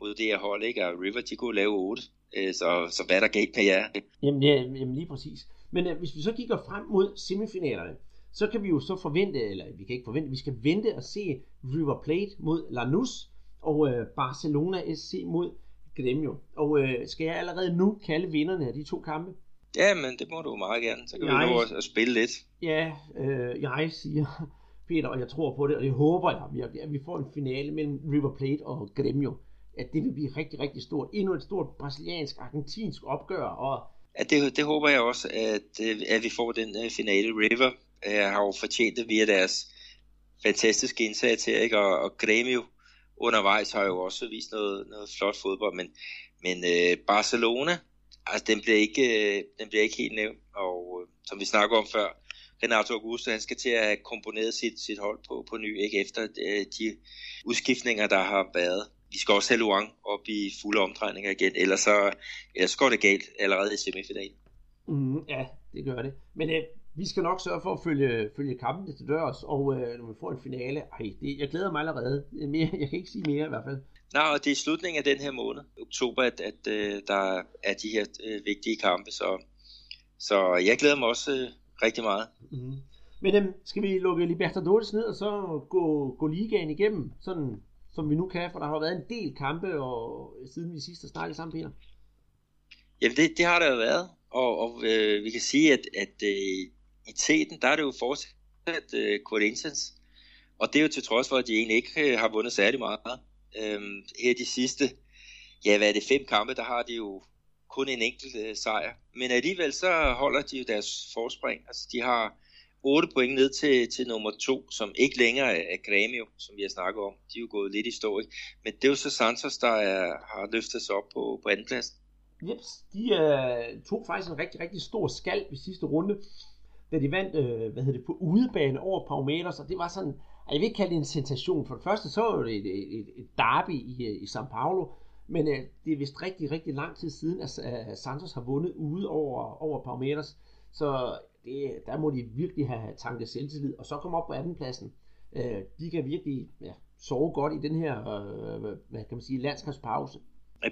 mod det her hold, ikke? og River, de kunne lave 8, øh, så, så hvad er der galt med jer? Jamen, ja, jamen lige præcis. Men uh, hvis vi så kigger frem mod semifinalerne, så kan vi jo så forvente, eller vi kan ikke forvente, vi skal vente og se River Plate mod Lanús og øh, Barcelona SC mod Gremio. Og øh, skal jeg allerede nu kalde vinderne af de to kampe? Ja, men det må du meget gerne. Så kan jeg, vi nå at, at spille lidt. Ja, øh, jeg siger, Peter, og jeg tror på det, og det håber jeg virkelig, at vi får en finale mellem River Plate og Gremio. At det vil blive rigtig, rigtig stort. Endnu et stort brasiliansk-argentinsk opgør. Og... Ja, det, det håber jeg også, at, at vi får den uh, finale. River øh, har jo fortjent det via deres fantastiske indsats her, ikke? Og, og Gremio undervejs har jo også vist noget, noget flot fodbold, men, men øh, Barcelona, altså den bliver ikke, øh, den bliver ikke helt nævnt, og øh, som vi snakker om før, Renato Augusto, han skal til at have komponeret sit, sit hold på, på ny, ikke efter øh, de udskiftninger, der har været. Vi skal også have Luang op i fulde omdrejninger igen, ellers så, ellers går det galt allerede i semifinalen. Mm, ja, det gør det. Men øh, vi skal nok sørge for at følge, følge kampene til dørs, og uh, når vi får en finale, ej, det, jeg glæder mig allerede. Mere, jeg kan ikke sige mere i hvert fald. Nej, og det er slutningen af den her måned, oktober, at, at uh, der er de her uh, vigtige kampe, så, så jeg glæder mig også uh, rigtig meget. Mm. Men øhm, skal vi lukke Libertadores ned og så gå, gå ligaen igennem, sådan som vi nu kan, for der har været en del kampe, og siden vi sidst har snakket sammen, Peter. Jamen det, det har der jo været, og, og øh, vi kan sige, at, at øh, i teten, der er det jo fortsat øh, Corinthians, og det er jo til trods for, at de egentlig ikke øh, har vundet særlig meget. Øhm, her de sidste, ja hvad er det, fem kampe, der har de jo kun en enkelt øh, sejr. Men alligevel så holder de jo deres forspring. Altså de har 8 point ned til, til nummer 2, som ikke længere er Grêmio, som vi har snakket om. De er jo gået lidt i stå, ikke? Men det er jo så Santos, der er, har løftet sig op på, på andenpladsen. Jeps, de øh, tog faktisk en rigtig, rigtig stor skald i sidste runde, da de vandt, øh, hvad hedder det, på udebane over Palmeiras, og det var sådan, jeg vil ikke kalde det en sensation. For det første så var det et, et, et derby i, øh, i São Paulo, men øh, det er vist rigtig, rigtig lang tid siden, at, at Santos har vundet ude over, over Palmeiras. Så det, der må de virkelig have tanket selvtillid, og så komme op på andenpladsen. Øh, de kan virkelig ja, sove godt i den her, øh, hvad kan man sige, landskabspause.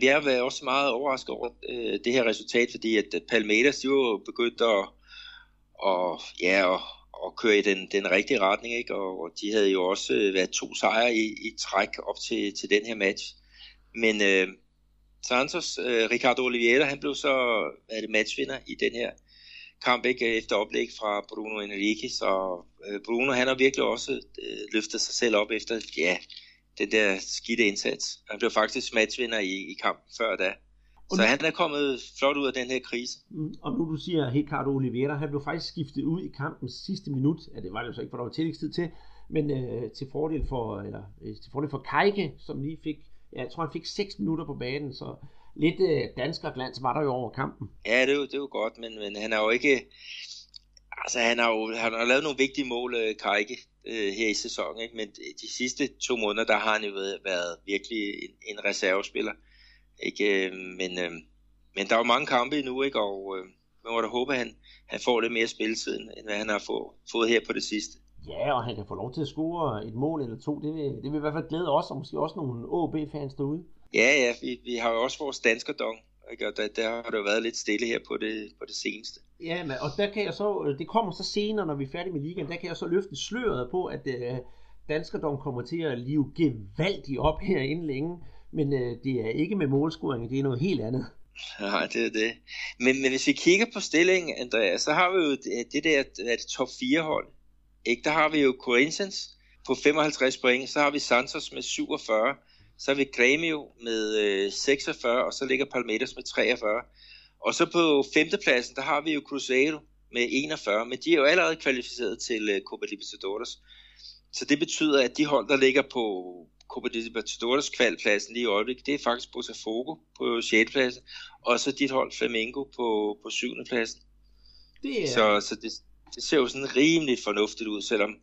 Jeg er også meget overrasket over øh, det her resultat, fordi at Palmeiras jo begyndte at, og, ja, og, og køre i den, den rigtige retning, ikke? Og, og de havde jo også øh, været to sejre i, i træk op til, til den her match. Men øh, Santos, øh, Ricardo Oliveira, han blev så er det matchvinder i den her kamp ikke efter oplæg fra Bruno Enrique, så øh, Bruno han har virkelig også øh, løftet sig selv op efter ja, den der skidte indsats. Han blev faktisk matchvinder i, i kampen før da. Så han er kommet flot ud af den her krise. Mm, og nu du siger Ricardo Oliveira, han blev faktisk skiftet ud i kampens sidste minut. Ja, det var det jo så ikke, for der var tillægstid til. Men øh, til fordel for, eller, øh, til fordel for Kajke, som lige fik, ja, jeg tror han fik 6 minutter på banen, så lidt øh, danskerglans var der jo over kampen. Ja, det er jo, det er jo godt, men, men han er jo ikke... Altså, han har jo han har lavet nogle vigtige mål, øh, Kajke, øh, her i sæsonen, ikke? men de sidste to måneder, der har han jo været, været virkelig en, en reservespiller. Ikke? Men, øh, men der er jo mange kampe endnu, ikke? og øh, man må da håbe, at han, han får lidt mere spilletid, end hvad han har få, fået her på det sidste. Ja, og han kan få lov til at score et mål eller to. Det vil, det vil i hvert fald glæde os, og måske også nogle OB-fans derude. Ja, ja, vi, vi har jo også vores danskerdong, ikke? og der, der har det jo været lidt stille her på det, på det seneste. Ja, men, og der kan jeg så, det kommer så senere, når vi er færdige med ligaen, der kan jeg så løfte sløret på, at øh, danskerdong kommer til at live gevaldigt op herinde længe, men øh, det er ikke med målscoring, det er noget helt andet. Nej, det er det. Men, men hvis vi kigger på stillingen, Andreas, så har vi jo det, det der det top 4 hold. Ikke? Der har vi jo Corinthians på 55 point, så har vi Santos med 47, så har vi Grêmio med øh, 46, og så ligger Palmeiras med 43. Og så på femtepladsen, der har vi jo Cruzeiro med 41, men de er jo allerede kvalificeret til øh, Copa Libertadores. Så det betyder, at de hold, der ligger på Copa Libertadores kvalpladsen lige i øjeblikket, det er faktisk Botafogo på 6. pladsen, og så dit hold Flamengo på, på 7. pladsen. Det er... Så, så det, det ser jo sådan rimelig fornuftigt ud, selvom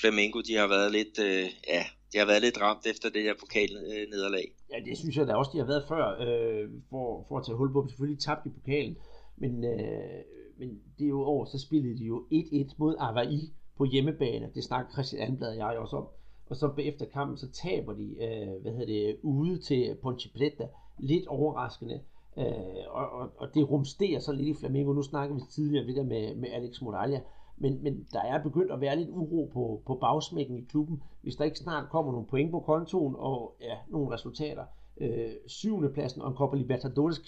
Flamengo de har været lidt, øh, ja, de har været lidt ramt efter det her pokalnederlag. Ja, det synes jeg da også, de har været før, øh, for, for at tage hul på dem. Selvfølgelig tabte i pokalen, men, øh, men det er jo over, så spillede de jo 1-1 mod Avaí på hjemmebane. Det snakker Christian Anblad og jeg også om. Og så efter kampen, så taber de, øh, hvad hedder det, ude til Ponte Preta. Lidt overraskende. Øh, og, og, og, det rumsterer så lidt i Flamengo. Nu snakker vi tidligere det der med, med Alex Moralja. Men, men der er begyndt at være lidt uro på, på bagsmækken i klubben, hvis der ikke snart kommer nogle point på kontoen og ja, nogle resultater. Øh, syvende pladsen og en Copa Libertadores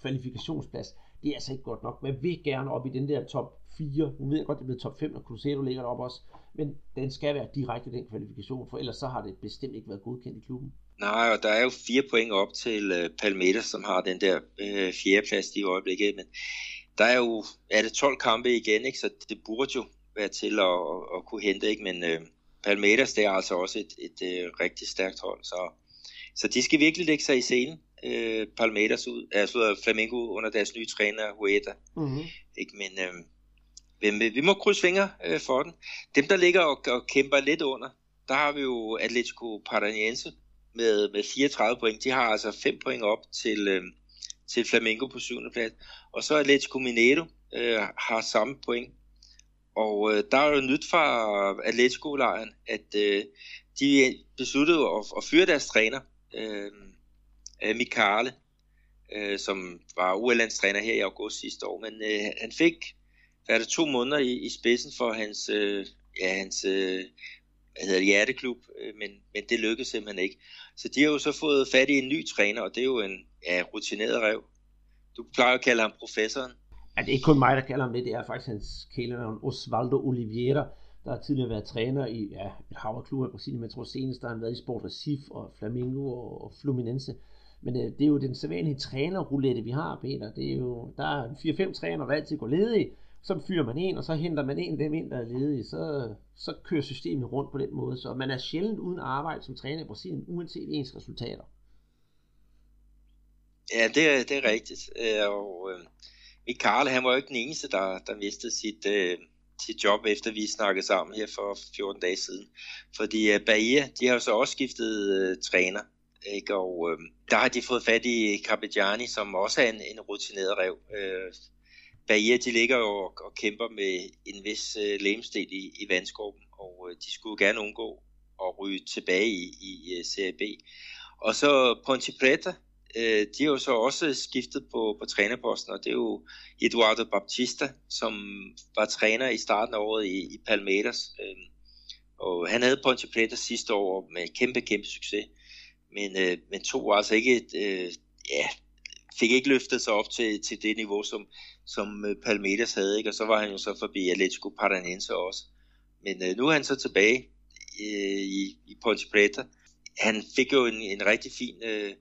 kvalifikationsplads, det er altså ikke godt nok. Man vil gerne op i den der top 4. Nu ved jeg godt, det er blevet top 5, når Cruzeiro ligger deroppe også. Men den skal være direkte den kvalifikation, for ellers så har det bestemt ikke været godkendt i klubben. Nej, og der er jo fire point op til uh, Palmeiras, som har den der uh, fjerde plads i øjeblikket. Men der er jo er det 12 kampe igen, ikke? så det burde jo være til at, at, kunne hente. Ikke? Men uh, Palmeiras, det er altså også et, et, et uh, rigtig stærkt hold. Så, så de skal virkelig lægge sig i scenen. Uh, Palmeiras ud, altså Flamengo under deres nye træner, Hueta. Mm-hmm. Ikke? Men, uh, men vi må krydse fingre øh, for den. Dem, der ligger og, og kæmper lidt under, der har vi jo Atletico Paranaense med, med 34 point. De har altså 5 point op til, øh, til Flamengo på 7. plads. Og så Atletico Mineiro øh, har samme point. Og øh, der er jo nyt fra Atletico-lejren, at øh, de besluttede at, at fyre deres træner, øh, øh Mikale, øh, som var ULANds træner her i august sidste år. Men øh, han fik der er det to måneder i, i spidsen for hans, øh, ja, hans øh, hvad hedder det, hjerteklub, øh, men, men det lykkedes simpelthen ikke. Så de har jo så fået fat i en ny træner, og det er jo en ja, rutineret rev. Du plejer at kalde ham professoren. Ja, det er ikke kun mig, der kalder ham det. Det er faktisk hans kælenavn Osvaldo Oliveira, der har tidligere været træner i ja, et havreklub i Brasilien. Men jeg tror senest, der har han været i Sport Recife og Flamengo og, og Fluminense. Men øh, det er jo den sædvanlige trænerroulette, vi har, Peter. Det er jo, der er 4-5 træner, der altid går ledige. Så fyrer man en, og så henter man en dem ind, der er ledige. Så, så kører systemet rundt på den måde. Så man er sjældent uden arbejde som træner i Brasilien, uanset ens resultater. Ja, det er, det er rigtigt. Øh, og øh, Karl, han var jo ikke den eneste, der, der mistede sit, øh, sit job, efter vi snakkede sammen her for 14 dage siden. Fordi øh, Bahia, de har jo så også skiftet øh, træner. Ikke? Og øh, der har de fået fat i Capelliani, som også er en, en rutineret rev. Øh, Bahia, de ligger jo og, og kæmper med en vis øh, lemstil i, i vandskorben, og øh, de skulle gerne undgå at ryge tilbage i, i uh, Serie B. Og så Ponte Preta, øh, de har jo så også skiftet på, på trænerposten, og det er jo Eduardo Baptista, som var træner i starten af året i, i Palmeiras. Øh, og han havde Ponte Preta sidste år med kæmpe, kæmpe succes, men, øh, men tog altså ikke et, øh, ja, fik ikke løftet sig op til, til det niveau, som, som øh, Palmeiras havde, ikke? og så var han jo så forbi Atletico Paranense også. Men øh, nu er han så tilbage øh, i, i Ponte Preta. Han fik jo en, en rigtig fin øh,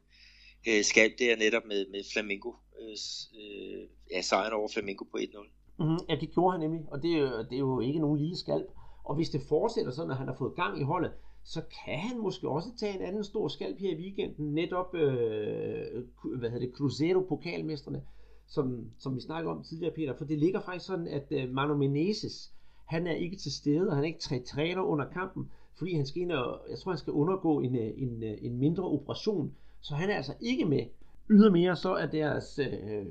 øh, skalp der netop med, med Flamingo. Øh, øh, ja, sejren over Flamingo på 1-0. Mm-hmm. Ja, det gjorde han nemlig, og det, er, det er jo ikke nogen lille skalp. Og hvis det fortsætter sådan, at han har fået gang i holdet, så kan han måske også tage en anden stor skalp her i weekenden, netop, øh, hvad hedder det, Cruzeiro pokalmestrene, som, som vi snakkede om tidligere, Peter, for det ligger faktisk sådan, at øh, Manu Menezes, han er ikke til stede, og han er ikke træner under kampen, fordi han skal ind og, jeg tror, han skal undergå en, øh, en, øh, en mindre operation, så han er altså ikke med. Ydermere så er deres øh,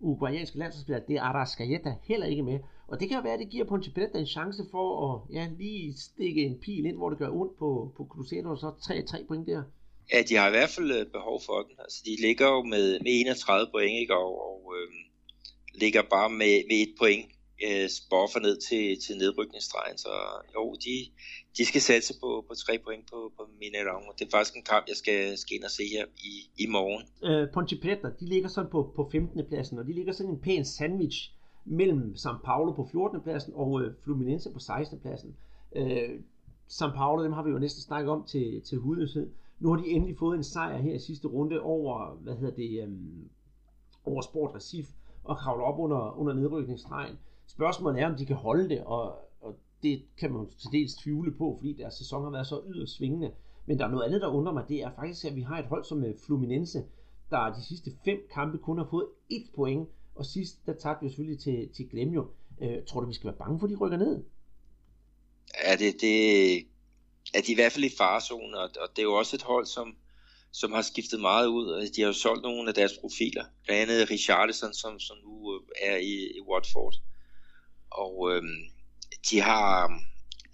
uruguayanske landsholdsspiller, det er Arrascaeta, heller ikke med. Og det kan jo være, at det giver Ponte Preta en chance for at ja, lige stikke en pil ind, hvor det gør ondt på, på Cruzeiro, og så 3-3 point der. Ja, de har i hvert fald øh, behov for den. Altså, de ligger jo med, med 31 point, ikke? og, og øh, ligger bare med, med et point øh, buffer ned til, til nedrykningsstregen. Så jo, de, de skal satse på, på tre point på, på Mineirão, og det er faktisk en kamp, jeg skal, skal ind og se her i, i morgen. Øh, Ponte Preta, de ligger sådan på, på 15. pladsen, og de ligger sådan en pæn sandwich mellem São Paulo på 14. pladsen og øh, Fluminense på 16. pladsen. Øh, São Paulo, dem har vi jo næsten snakket om til, til hudløshed. Nu har de endelig fået en sejr her i sidste runde over, hvad hedder det, øhm, over Sport Recife og kravler op under, under nedrykningsstregen. Spørgsmålet er, om de kan holde det, og, og det kan man til dels tvivle på, fordi deres sæson har været så yderst svingende. Men der er noget andet, der undrer mig, det er faktisk, at vi har et hold som øh, Fluminense, der de sidste fem kampe kun har fået et point, og sidst, der tabte vi selvfølgelig til, til Gremio. Øh, tror du, vi skal være bange for, at de rykker ned? Ja, det, det er de i hvert fald i farezonen, og, og det er jo også et hold, som, som har skiftet meget ud. Altså, de har jo solgt nogle af deres profiler, blandt andet Richarlison, som, som nu øh, er i, i Watford. Og øh, de har,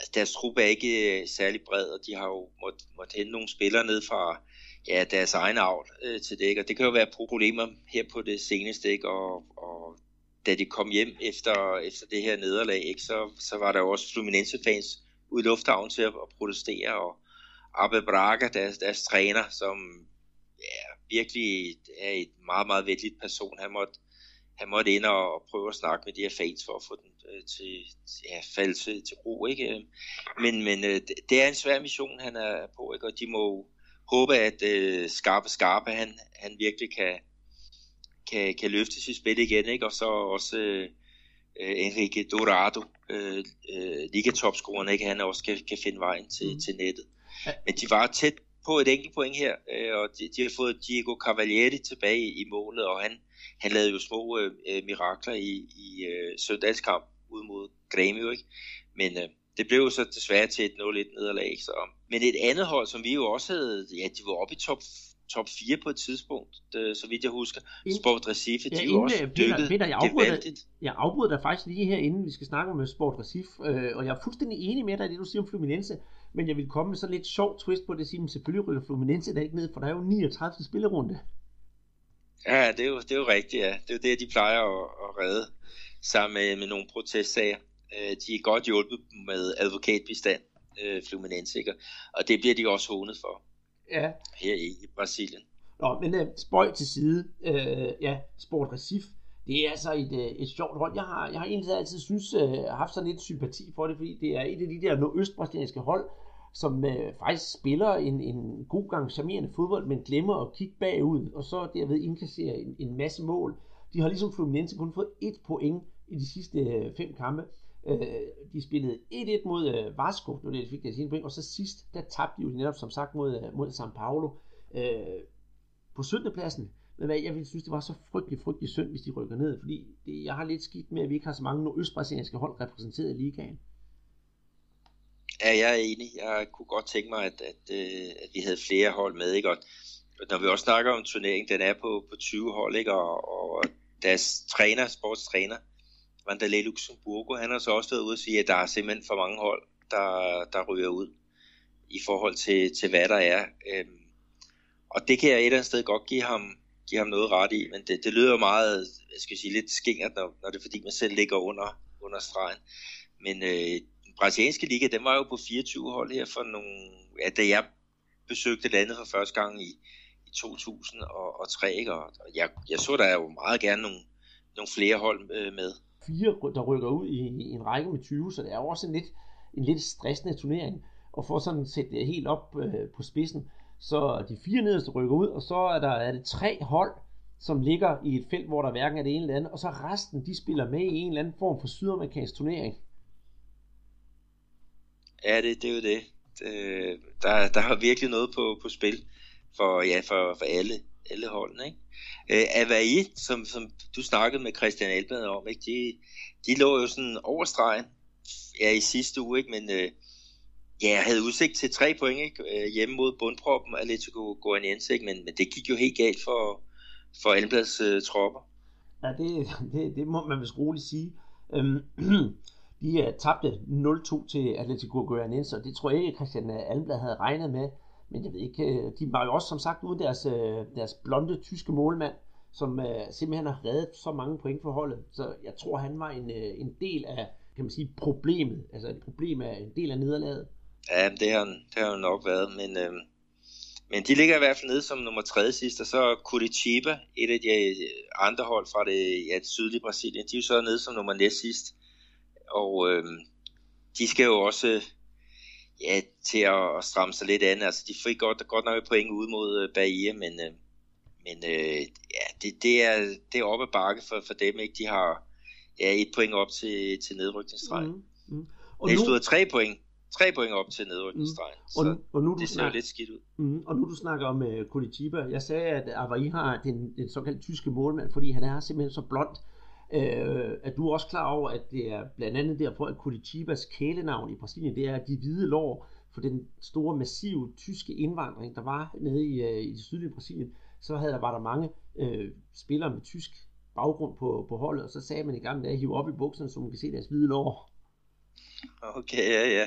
altså deres truppe er ikke øh, særlig bred, og de har jo måttet måtte hente nogle spillere ned fra ja, deres egen avl øh, til det, ikke? og det kan jo være problemer her på det seneste, ikke? Og, og da de kom hjem efter, efter det her nederlag, ikke? Så, så var der jo også Fluminense-fans ude i lufthavnen til at, at protestere, og Abbe Braga, deres, deres træner, som ja, virkelig er et meget, meget venligt person, han måtte, han måtte ind og, prøve at snakke med de her fans for at få den øh, til, ja, falde til, til ro, ikke? Men, men øh, det er en svær mission, han er på, ikke? Og de må håbe, at øh, Skarpe Skarpe, han, han virkelig kan, kan, kan løfte sit spil igen, ikke? Og så også øh, Enrique Dorado, øh, øh, ligatopscoreren, ikke? Han også kan, kan finde vejen til, mm. til nettet. Men de var tæt på et enkelt point her, øh, og de, de har fået Diego Cavalieri tilbage i målet, og han, han lavede jo små øh, mirakler i, i øh, søndagskamp ud mod Grêmio, ikke? Men øh, det blev jo så desværre til et 0-1 nederlag. Så. Men et andet hold, som vi jo også havde, ja, de var oppe i top top 4 på et tidspunkt, det, så vidt jeg husker. Sport Recife, ja, de jo også Peter, dykket Peter, jeg afbryder, jeg afbryder dig faktisk lige her, inden vi skal snakke om Sport Recife, øh, og jeg er fuldstændig enig med dig i det, du siger om Fluminense, men jeg vil komme med sådan lidt sjov twist på det, at sige, selvfølgelig rykker Fluminense der ikke ned, for der er jo 39. spillerunde. Ja, det er jo, det er jo rigtigt, ja. Det er jo det, de plejer at, at redde sammen med, med nogle protestsager. Øh, de er godt hjulpet med advokatbistand, øh, Fluminense, ikke? og det bliver de også hånet for ja. her i, Brasilien. Nå, men uh, spøj til side. Uh, ja, Sport Recif. Det er altså et, uh, et sjovt hold. Jeg har, jeg har egentlig altid synes, uh, haft sådan lidt sympati for det, fordi det er et af de der nordøstbrasilianske hold, som uh, faktisk spiller en, en god gang charmerende fodbold, men glemmer at kigge bagud, og så derved indkasserer en, en masse mål. De har ligesom Fluminense kun fået et point i de sidste uh, fem kampe. Øh, de spillede 1-1 mod øh, Vasco, nu det fik deres point, og så sidst, der tabte de jo netop som sagt mod, øh, mod São Paulo. øh, på 17. pladsen, men hvad, jeg ville synes, det var så frygtelig, frygtelig synd, hvis de rykker ned, fordi det, jeg har lidt skidt med, at vi ikke har så mange nordøstbrasilianske hold repræsenteret i ligaen. Ja, jeg er enig. Jeg kunne godt tænke mig, at, at, øh, at vi havde flere hold med, ikke? Og når vi også snakker om turneringen, den er på, på 20 hold, ikke? Og, og deres træner, sportstræner, Vandalay Luxemburgo, han har så også været ude og sige, at der er simpelthen for mange hold, der, der ryger ud i forhold til, til hvad der er. Øhm, og det kan jeg et eller andet sted godt give ham, give ham noget ret i, men det, det lyder meget, jeg skal sige, lidt skingert, når, når det er fordi, man selv ligger under, under stregen. Men øh, den brasilianske liga, den var jo på 24 hold her for nogle, ja, da jeg besøgte landet for første gang i, i 2003, ikke? og jeg, jeg så der jo meget gerne nogle, nogle flere hold øh, med. Fire, der rykker ud i, i en række med 20, så det er jo også en lidt, en lidt stressende turnering, og for sådan sætte det helt op øh, på spidsen, så de fire nederste rykker ud, og så er der er det tre hold, som ligger i et felt, hvor der hverken er det ene eller andet, og så resten, de spiller med i en eller anden form for sydamerikansk turnering. Ja, det, det er jo det. det øh, der, der har virkelig noget på, på spil for, ja, for, for alle, alle holdene. Ikke? Øh, Avaí, e, som, som du snakkede med Christian Elbad om, ikke? De, de lå jo sådan over stregen ja, i sidste uge, ikke? men øh, Ja, jeg havde udsigt til tre point ikke? Øh, hjemme mod bundproppen Atletico Goianiense, ikke? Men, men det gik jo helt galt for, for Almblads øh, tropper. Ja, det, det, det må man vist roligt sige. Øhm, de uh, tabte 0-2 til Atletico Goianiense, og det tror jeg ikke, Christian Almblad havde regnet med. Men jeg ved ikke, øh, de var jo også som sagt uden deres, øh, deres blonde tyske målmand, som øh, simpelthen har reddet så mange point for holdet. Så jeg tror, han var en, en del af kan man sige, problemet. Altså et problem af en del af nederlaget. Ja, det har, det har jo nok været, men, øh, men de ligger i hvert fald nede som nummer 3 sidst, og så Curitiba, et af de andre hold fra det, ja, det sydlige Brasilien, de er jo så nede som nummer næst sidst, og øh, de skal jo også ja, til at, at stramme sig lidt an, altså de fik godt, godt nok et point ud mod øh, Bahia, men, øh, men øh, ja, det, det, er, det er oppe bakke for, for dem, ikke? De har ja, et point op til, til nedrykningsstregen. Mm, mm. Og Næste nu... ud af tre point, tre point op til nedrykningsstregen. Mm. Og, og nu, du det ser snak... lidt skidt ud. Mm. Og nu du snakker om uh, Curitiba. Jeg sagde, at Avaí har den, den såkaldte tyske målmand, fordi han er simpelthen så blond. Øh, er du også klar over, at det er blandt andet derfor, at Curitibas kælenavn i Brasilien, det er de hvide lår for den store, massive tyske indvandring, der var nede i, øh, i det sydlige Brasilien. Så havde der, var der mange øh, spillere med tysk baggrund på, på holdet, og så sagde man i gang, at hive op i bukserne, så man kan se deres hvide lår. Okay, ja, ja.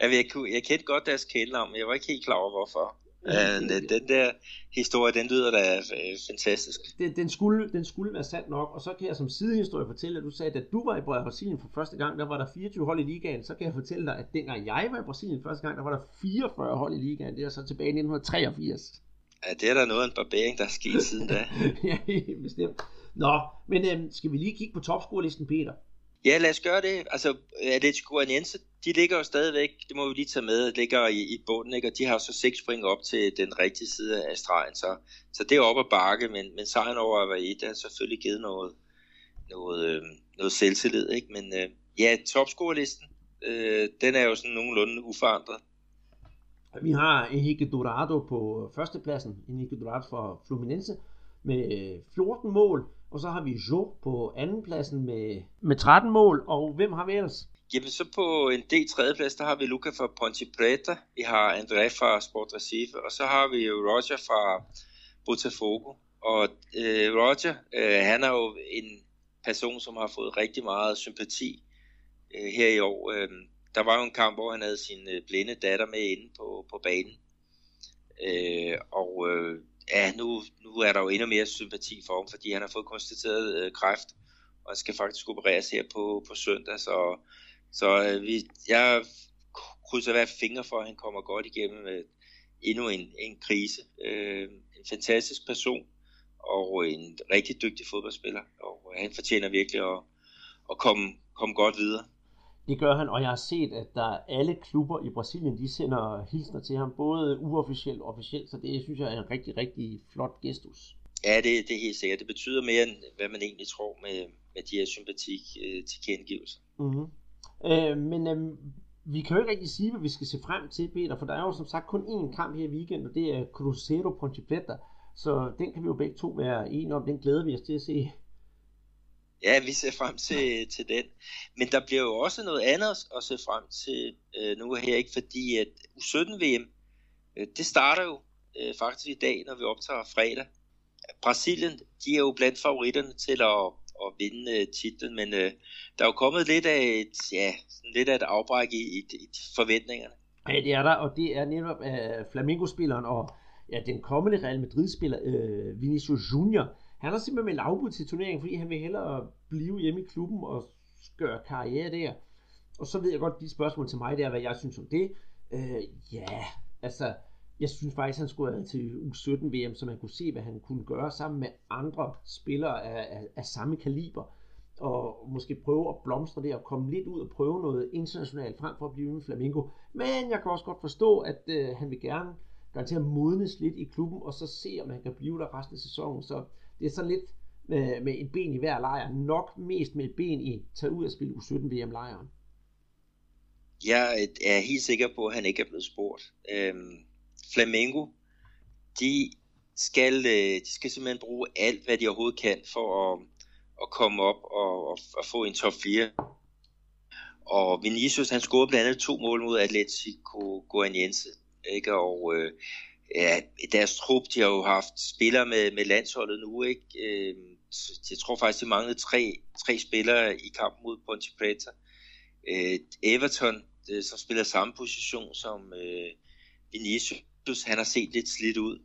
Jeg, jeg, jeg kendte godt deres kælenavn, men jeg var ikke helt klar over, hvorfor. Ja, den, den der historie, den lyder da øh, fantastisk. Den, den, skulle, den skulle være sand nok, og så kan jeg som sidehistorie fortælle, at du sagde, at da du var i Brasilien for første gang, der var der 24 hold i ligaen, så kan jeg fortælle dig, at dengang jeg var i Brasilien første gang, der var der 44 hold i ligaen, det er så tilbage i 1983. Ja, det er der noget af en barbering, der er sket siden da. ja, bestemt. Nå, men øhm, skal vi lige kigge på topscorelisten, Peter? Ja, lad os gøre det. Altså, Atletico Goianiense, de ligger jo stadigvæk, det må vi lige tage med, ligger i, i bunden, ikke? og de har så seks point op til den rigtige side af stregen, så, så det er op ad bakke, men, men sejren over Avaí, det har selvfølgelig givet noget, noget, øh, noget selvtillid, ikke? men øh, ja, topscorelisten, øh, den er jo sådan nogenlunde uforandret. Vi har Enrique Dorado på øh, førstepladsen, Enrique Dorado for Fluminense, med øh, 14 mål, og så har vi Jo på andenpladsen med, med 13 mål, og hvem har vi ellers? Jamen så på en D tredjeplads, der har vi Luca fra Ponte Preta, vi har André fra Sport Recife, og så har vi jo Roger fra Botafogo. Og øh, Roger, øh, han er jo en person, som har fået rigtig meget sympati øh, her i år. Øh, der var jo en kamp, hvor han havde sin øh, blinde datter med inde på, på banen. Øh, og øh, ja, nu, nu er der jo endnu mere sympati for ham, fordi han har fået konstateret øh, kræft, og skal faktisk opereres her på, på søndag, så, så øh, vi, jeg krydser hver fingre for, at han kommer godt igennem øh, endnu en, en krise. Øh, en fantastisk person, og en rigtig dygtig fodboldspiller, og øh, han fortjener virkelig at, at komme, komme godt videre. Det gør han, og jeg har set, at der er alle klubber i Brasilien, de sender hilsner til ham, både uofficielt og officielt, så det synes jeg er en rigtig, rigtig flot gestus. Ja, det, det er helt sikkert. Det betyder mere, end hvad man egentlig tror med, med de her sympatik øh. Mm-hmm. Øh, men øh, vi kan jo ikke rigtig sige, hvad vi skal se frem til, Peter, for der er jo som sagt kun én kamp her i weekenden, og det er Cruzeiro Ponte Preta, så den kan vi jo begge to være enige om, den glæder vi os til at se. Ja, vi ser frem til, til den. Men der bliver jo også noget andet at se frem til øh, nu her, ikke? fordi at U17-VM, øh, det starter jo øh, faktisk i dag, når vi optager fredag. Brasilien, de er jo blandt favoritterne til at, at vinde øh, titlen, men øh, der er jo kommet lidt af et, ja, sådan lidt af et afbræk i, i, i forventningerne. Ja, det er der, og det er netop uh, Flamingo-spilleren og ja, den kommende Real Madrid-spiller, uh, Vinicius Junior, han har simpelthen meldt afbud til turneringen, fordi han vil hellere blive hjemme i klubben og gøre karriere der. Og så ved jeg godt, de spørgsmål til mig, der hvad jeg synes om det. Øh, ja, altså, jeg synes faktisk, han skulle have til U17 VM, så man kunne se, hvad han kunne gøre sammen med andre spillere af, af, af samme kaliber. Og måske prøve at blomstre det og komme lidt ud og prøve noget internationalt frem for at blive en Flamingo. Men jeg kan også godt forstå, at øh, han vil gerne garanteret modnes lidt i klubben, og så se, om han kan blive der resten af sæsonen. Så det er sådan lidt med, med et ben i hver lejr. Nok mest med et ben i tage ud og spille U17 VM-lejren. Jeg er helt sikker på, at han ikke er blevet spurgt. Øhm, Flamengo, de skal, øh, de skal simpelthen bruge alt, hvad de overhovedet kan for at, at komme op og, og, og få en top 4. Og Vinicius, han scorede blandt andet to mål mod Atletico Goianiense. Ikke? Og øh, ja, deres trup, de har jo haft spillere med, med landsholdet nu. Ikke? Øh, jeg tror faktisk, de manglede tre, tre spillere i kampen mod Ponte Preta. Øh, Everton, det, som spiller samme position som øh, Vinicius, han har set lidt slidt ud.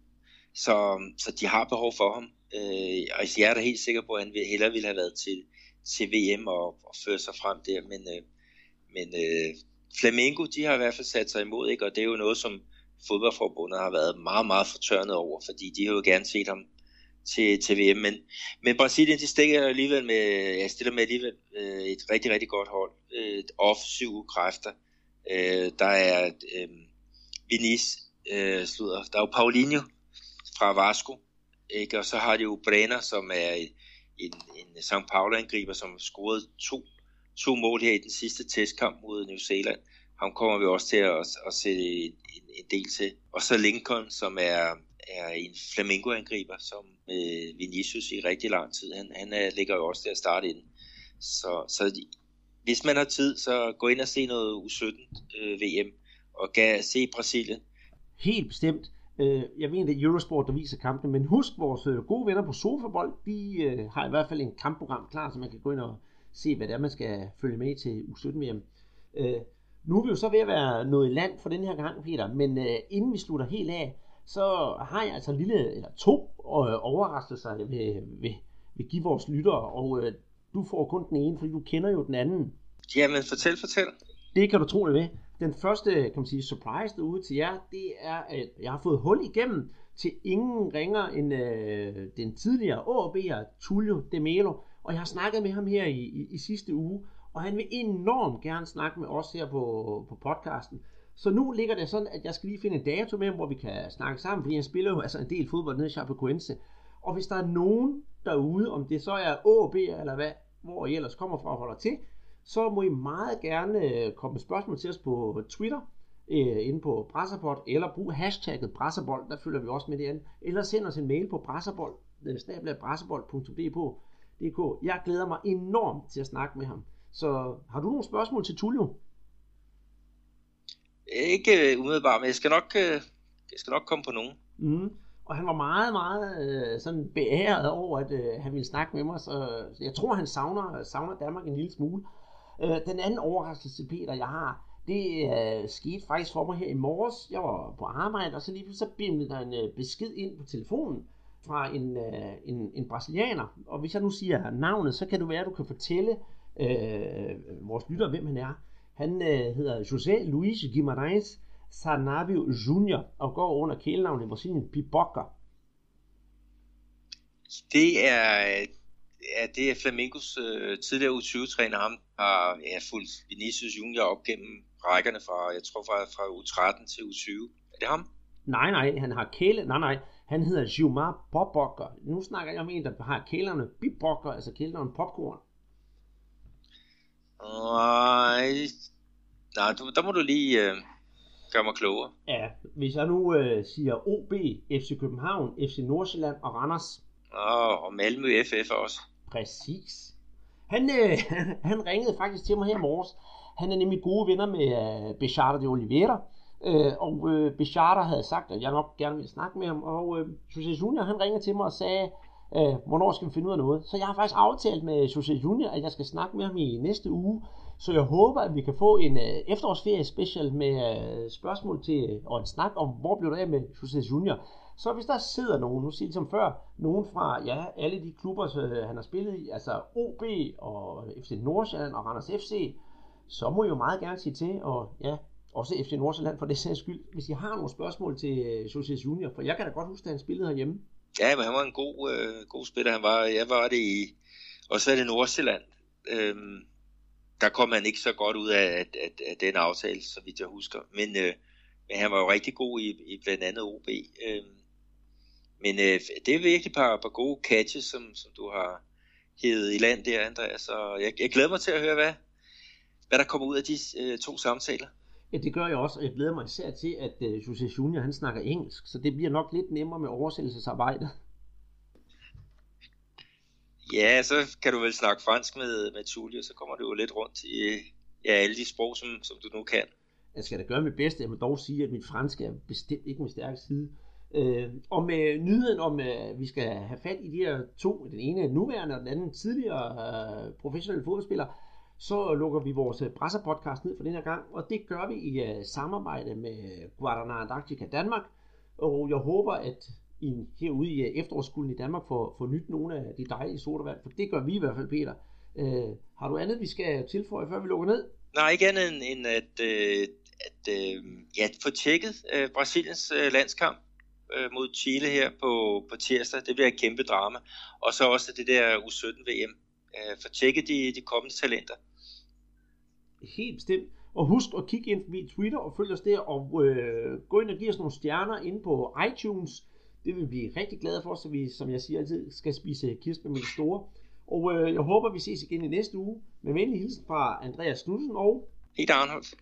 Så, så de har behov for ham. Øh, og jeg er da helt sikker på, at han hellere ville have været til, til VM og, og føre sig frem der. Men, øh, men øh, Flamengo, de har i hvert fald sat sig imod, ikke? og det er jo noget, som fodboldforbundet har været meget, meget fortørnet over, fordi de har jo gerne set ham til, til VM. Men, men Brasilien, de stikker alligevel med, ja, stiller med alligevel øh, et rigtig, rigtig godt hold. Øh, offensive kræfter. Øh, der er øh, Vinis, øh, slutter. Der er jo Paulinho fra Vasco, ikke? og så har de jo Brenner, som er en, en São Paulo-angriber, som scorede to, to mål her i den sidste testkamp mod New Zealand. Ham kommer vi også til at, at se en, en del til. Og så Lincoln, som er, er en flamingo-angriber, som øh, Vinicius i rigtig lang tid. Han, han er, ligger jo også til at starte ind. Så, så de, hvis man har tid, så gå ind og se noget U17 øh, VM, og kan se Brasilien. Helt bestemt. Øh, jeg ved, det er Eurosport, der viser kampene, men husk, vores øh, gode venner på Sofabold, de øh, har i hvert fald en kampprogram klar, så man kan gå ind og se, hvad det er, man skal følge med til U17-VM. Nu er vi jo så ved at være nået i land for den her gang, Peter, men inden vi slutter helt af, så har jeg altså en lille, eller to overraskelser, jeg vil, vil, vil give vores lyttere, og du får kun den ene, fordi du kender jo den anden. Jamen, fortæl, fortæl. Det kan du tro det ved. Den første, kan man sige, surprise derude til jer, det er, at jeg har fået hul igennem til ingen ringer end øh, den tidligere AB'er, Tullio De Melo, og jeg har snakket med ham her i, i, i sidste uge, og han vil enormt gerne snakke med os her på, på podcasten. Så nu ligger det sådan, at jeg skal lige finde en dato med hvor vi kan snakke sammen, fordi han spiller jo altså en del fodbold nede i Chapecoense. Og hvis der er nogen derude, om det så er AB eller hvad, hvor I ellers kommer fra og holder til, så må I meget gerne øh, komme med spørgsmål til os på Twitter, øh, inde på Brasserbold, eller brug hashtagget Brasserbold, der følger vi også med det andet. Eller send os en mail på brasserbold, øh, Jeg glæder mig enormt til at snakke med ham. Så har du nogle spørgsmål til Tullio? Ikke øh, umiddelbart, men jeg skal nok, jeg skal nok komme på nogen. Mm. Og han var meget, meget øh, sådan beæret over, at øh, han ville snakke med mig, så jeg tror, han savner, savner Danmark en lille smule. Øh, den anden overraskelse, Peter, jeg har, det øh, skete faktisk for mig her i morges. Jeg var på arbejde, og så lige pludselig så bimlede der en øh, besked ind på telefonen fra en, øh, en, en brasilianer. Og hvis jeg nu siger navnet, så kan du være, at du kan fortælle øh, vores lytter, hvem han er. Han øh, hedder José Luis Guimarães Sarnavio Jr. og går under kælenavnet Brasilien Pipoca. Det er, ja, det er Flamingos øh, tidligere U20-træner, ham har ja, fulgt Vinicius Junior op gennem rækkerne fra, jeg tror fra, fra U13 til U20. Er det ham? Nej, nej, han har kæle, nej, nej, han hedder Gilmar Popokker. Nu snakker jeg om en, der har kælerne Bibokker, altså kælerne popcorn. Nej, nej du, der må du lige øh, gøre mig klogere. Ja, hvis jeg nu øh, siger OB, FC København, FC Nordsjælland og Randers. Åh, og Malmø FF også. Præcis. Han, øh, han ringede faktisk til mig her i morges. Han er nemlig gode venner med øh, Bechata de Oliveira. Øh, og øh, Bechata havde sagt, at jeg nok gerne ville snakke med ham. Og øh, Jose Junior, han ringede til mig og sagde, øh, hvornår skal vi finde ud af noget. Så jeg har faktisk aftalt med Jose Junior, at jeg skal snakke med ham i næste uge. Så jeg håber, at vi kan få en øh, efterårsferie special med øh, spørgsmål til, øh, og en snak om, hvor blev der af med Jose Junior. Så hvis der sidder nogen, nu siger som ligesom før, nogen fra ja, alle de klubber, så, øh, han har spillet i, altså OB og FC Nordsjælland og Randers FC, så må I jo meget gerne sige til, og ja, også FC Nordsjælland for det sags skyld, hvis I har nogle spørgsmål til øh, Jose Junior, for jeg kan da godt huske, at han spillede herhjemme. Ja, men han var en god, øh, god spiller. Han var, jeg var det i, og så er det Nordsjælland. Øhm, der kom han ikke så godt ud af, af, af, af den aftale, så vidt jeg husker. Men, øh, men han var jo rigtig god i, i blandt andet OB. Øhm, men øh, det er virkelig et par, par gode catches, som, som du har hævet i land der, Andreas. Så jeg, jeg glæder mig til at høre, hvad, hvad der kommer ud af de øh, to samtaler. Ja, det gør jeg også, og jeg glæder mig især til, at uh, Jose Junior han snakker engelsk, så det bliver nok lidt nemmere med oversættelsesarbejdet. Ja, så kan du vel snakke fransk med, med Tullio, så kommer du jo lidt rundt i ja, alle de sprog, som, som du nu kan. Jeg skal da gøre mit bedste. Jeg må dog sige, at mit fransk er bestemt ikke min stærke side. Øh, og med nyheden om, at vi skal have fat i de her to, den ene nuværende og den anden tidligere uh, professionelle fodboldspiller, så lukker vi vores øh, Brasser-podcast ned for den her gang, og det gør vi i uh, samarbejde med Guadana Antarctica Danmark, og jeg håber, at I herude i øh, efterårsskolen i Danmark får, får nyt nogle af de dejlige sodavand, for det gør vi i hvert fald, Peter. Uh, har du andet, vi skal tilføje, før vi lukker ned? Nej, ikke andet end, end at, øh, at øh, ja, få tjekket øh, Brasiliens øh, landskamp øh, mod Chile her på, på tirsdag. Det bliver et kæmpe drama. Og så også det der U17 VM. Øh, få tjekket de, de kommende talenter. Helt bestemt. Og husk at kigge ind forbi Twitter og følg os der, og øh, gå ind og give os nogle stjerner inde på iTunes. Det vil vi blive rigtig glade for, så vi, som jeg siger altid, skal spise kirsebær med det store. Og øh, jeg håber, vi ses igen i næste uge. Med venlig hilsen fra Andreas Knudsen og... Peter Arnholdt.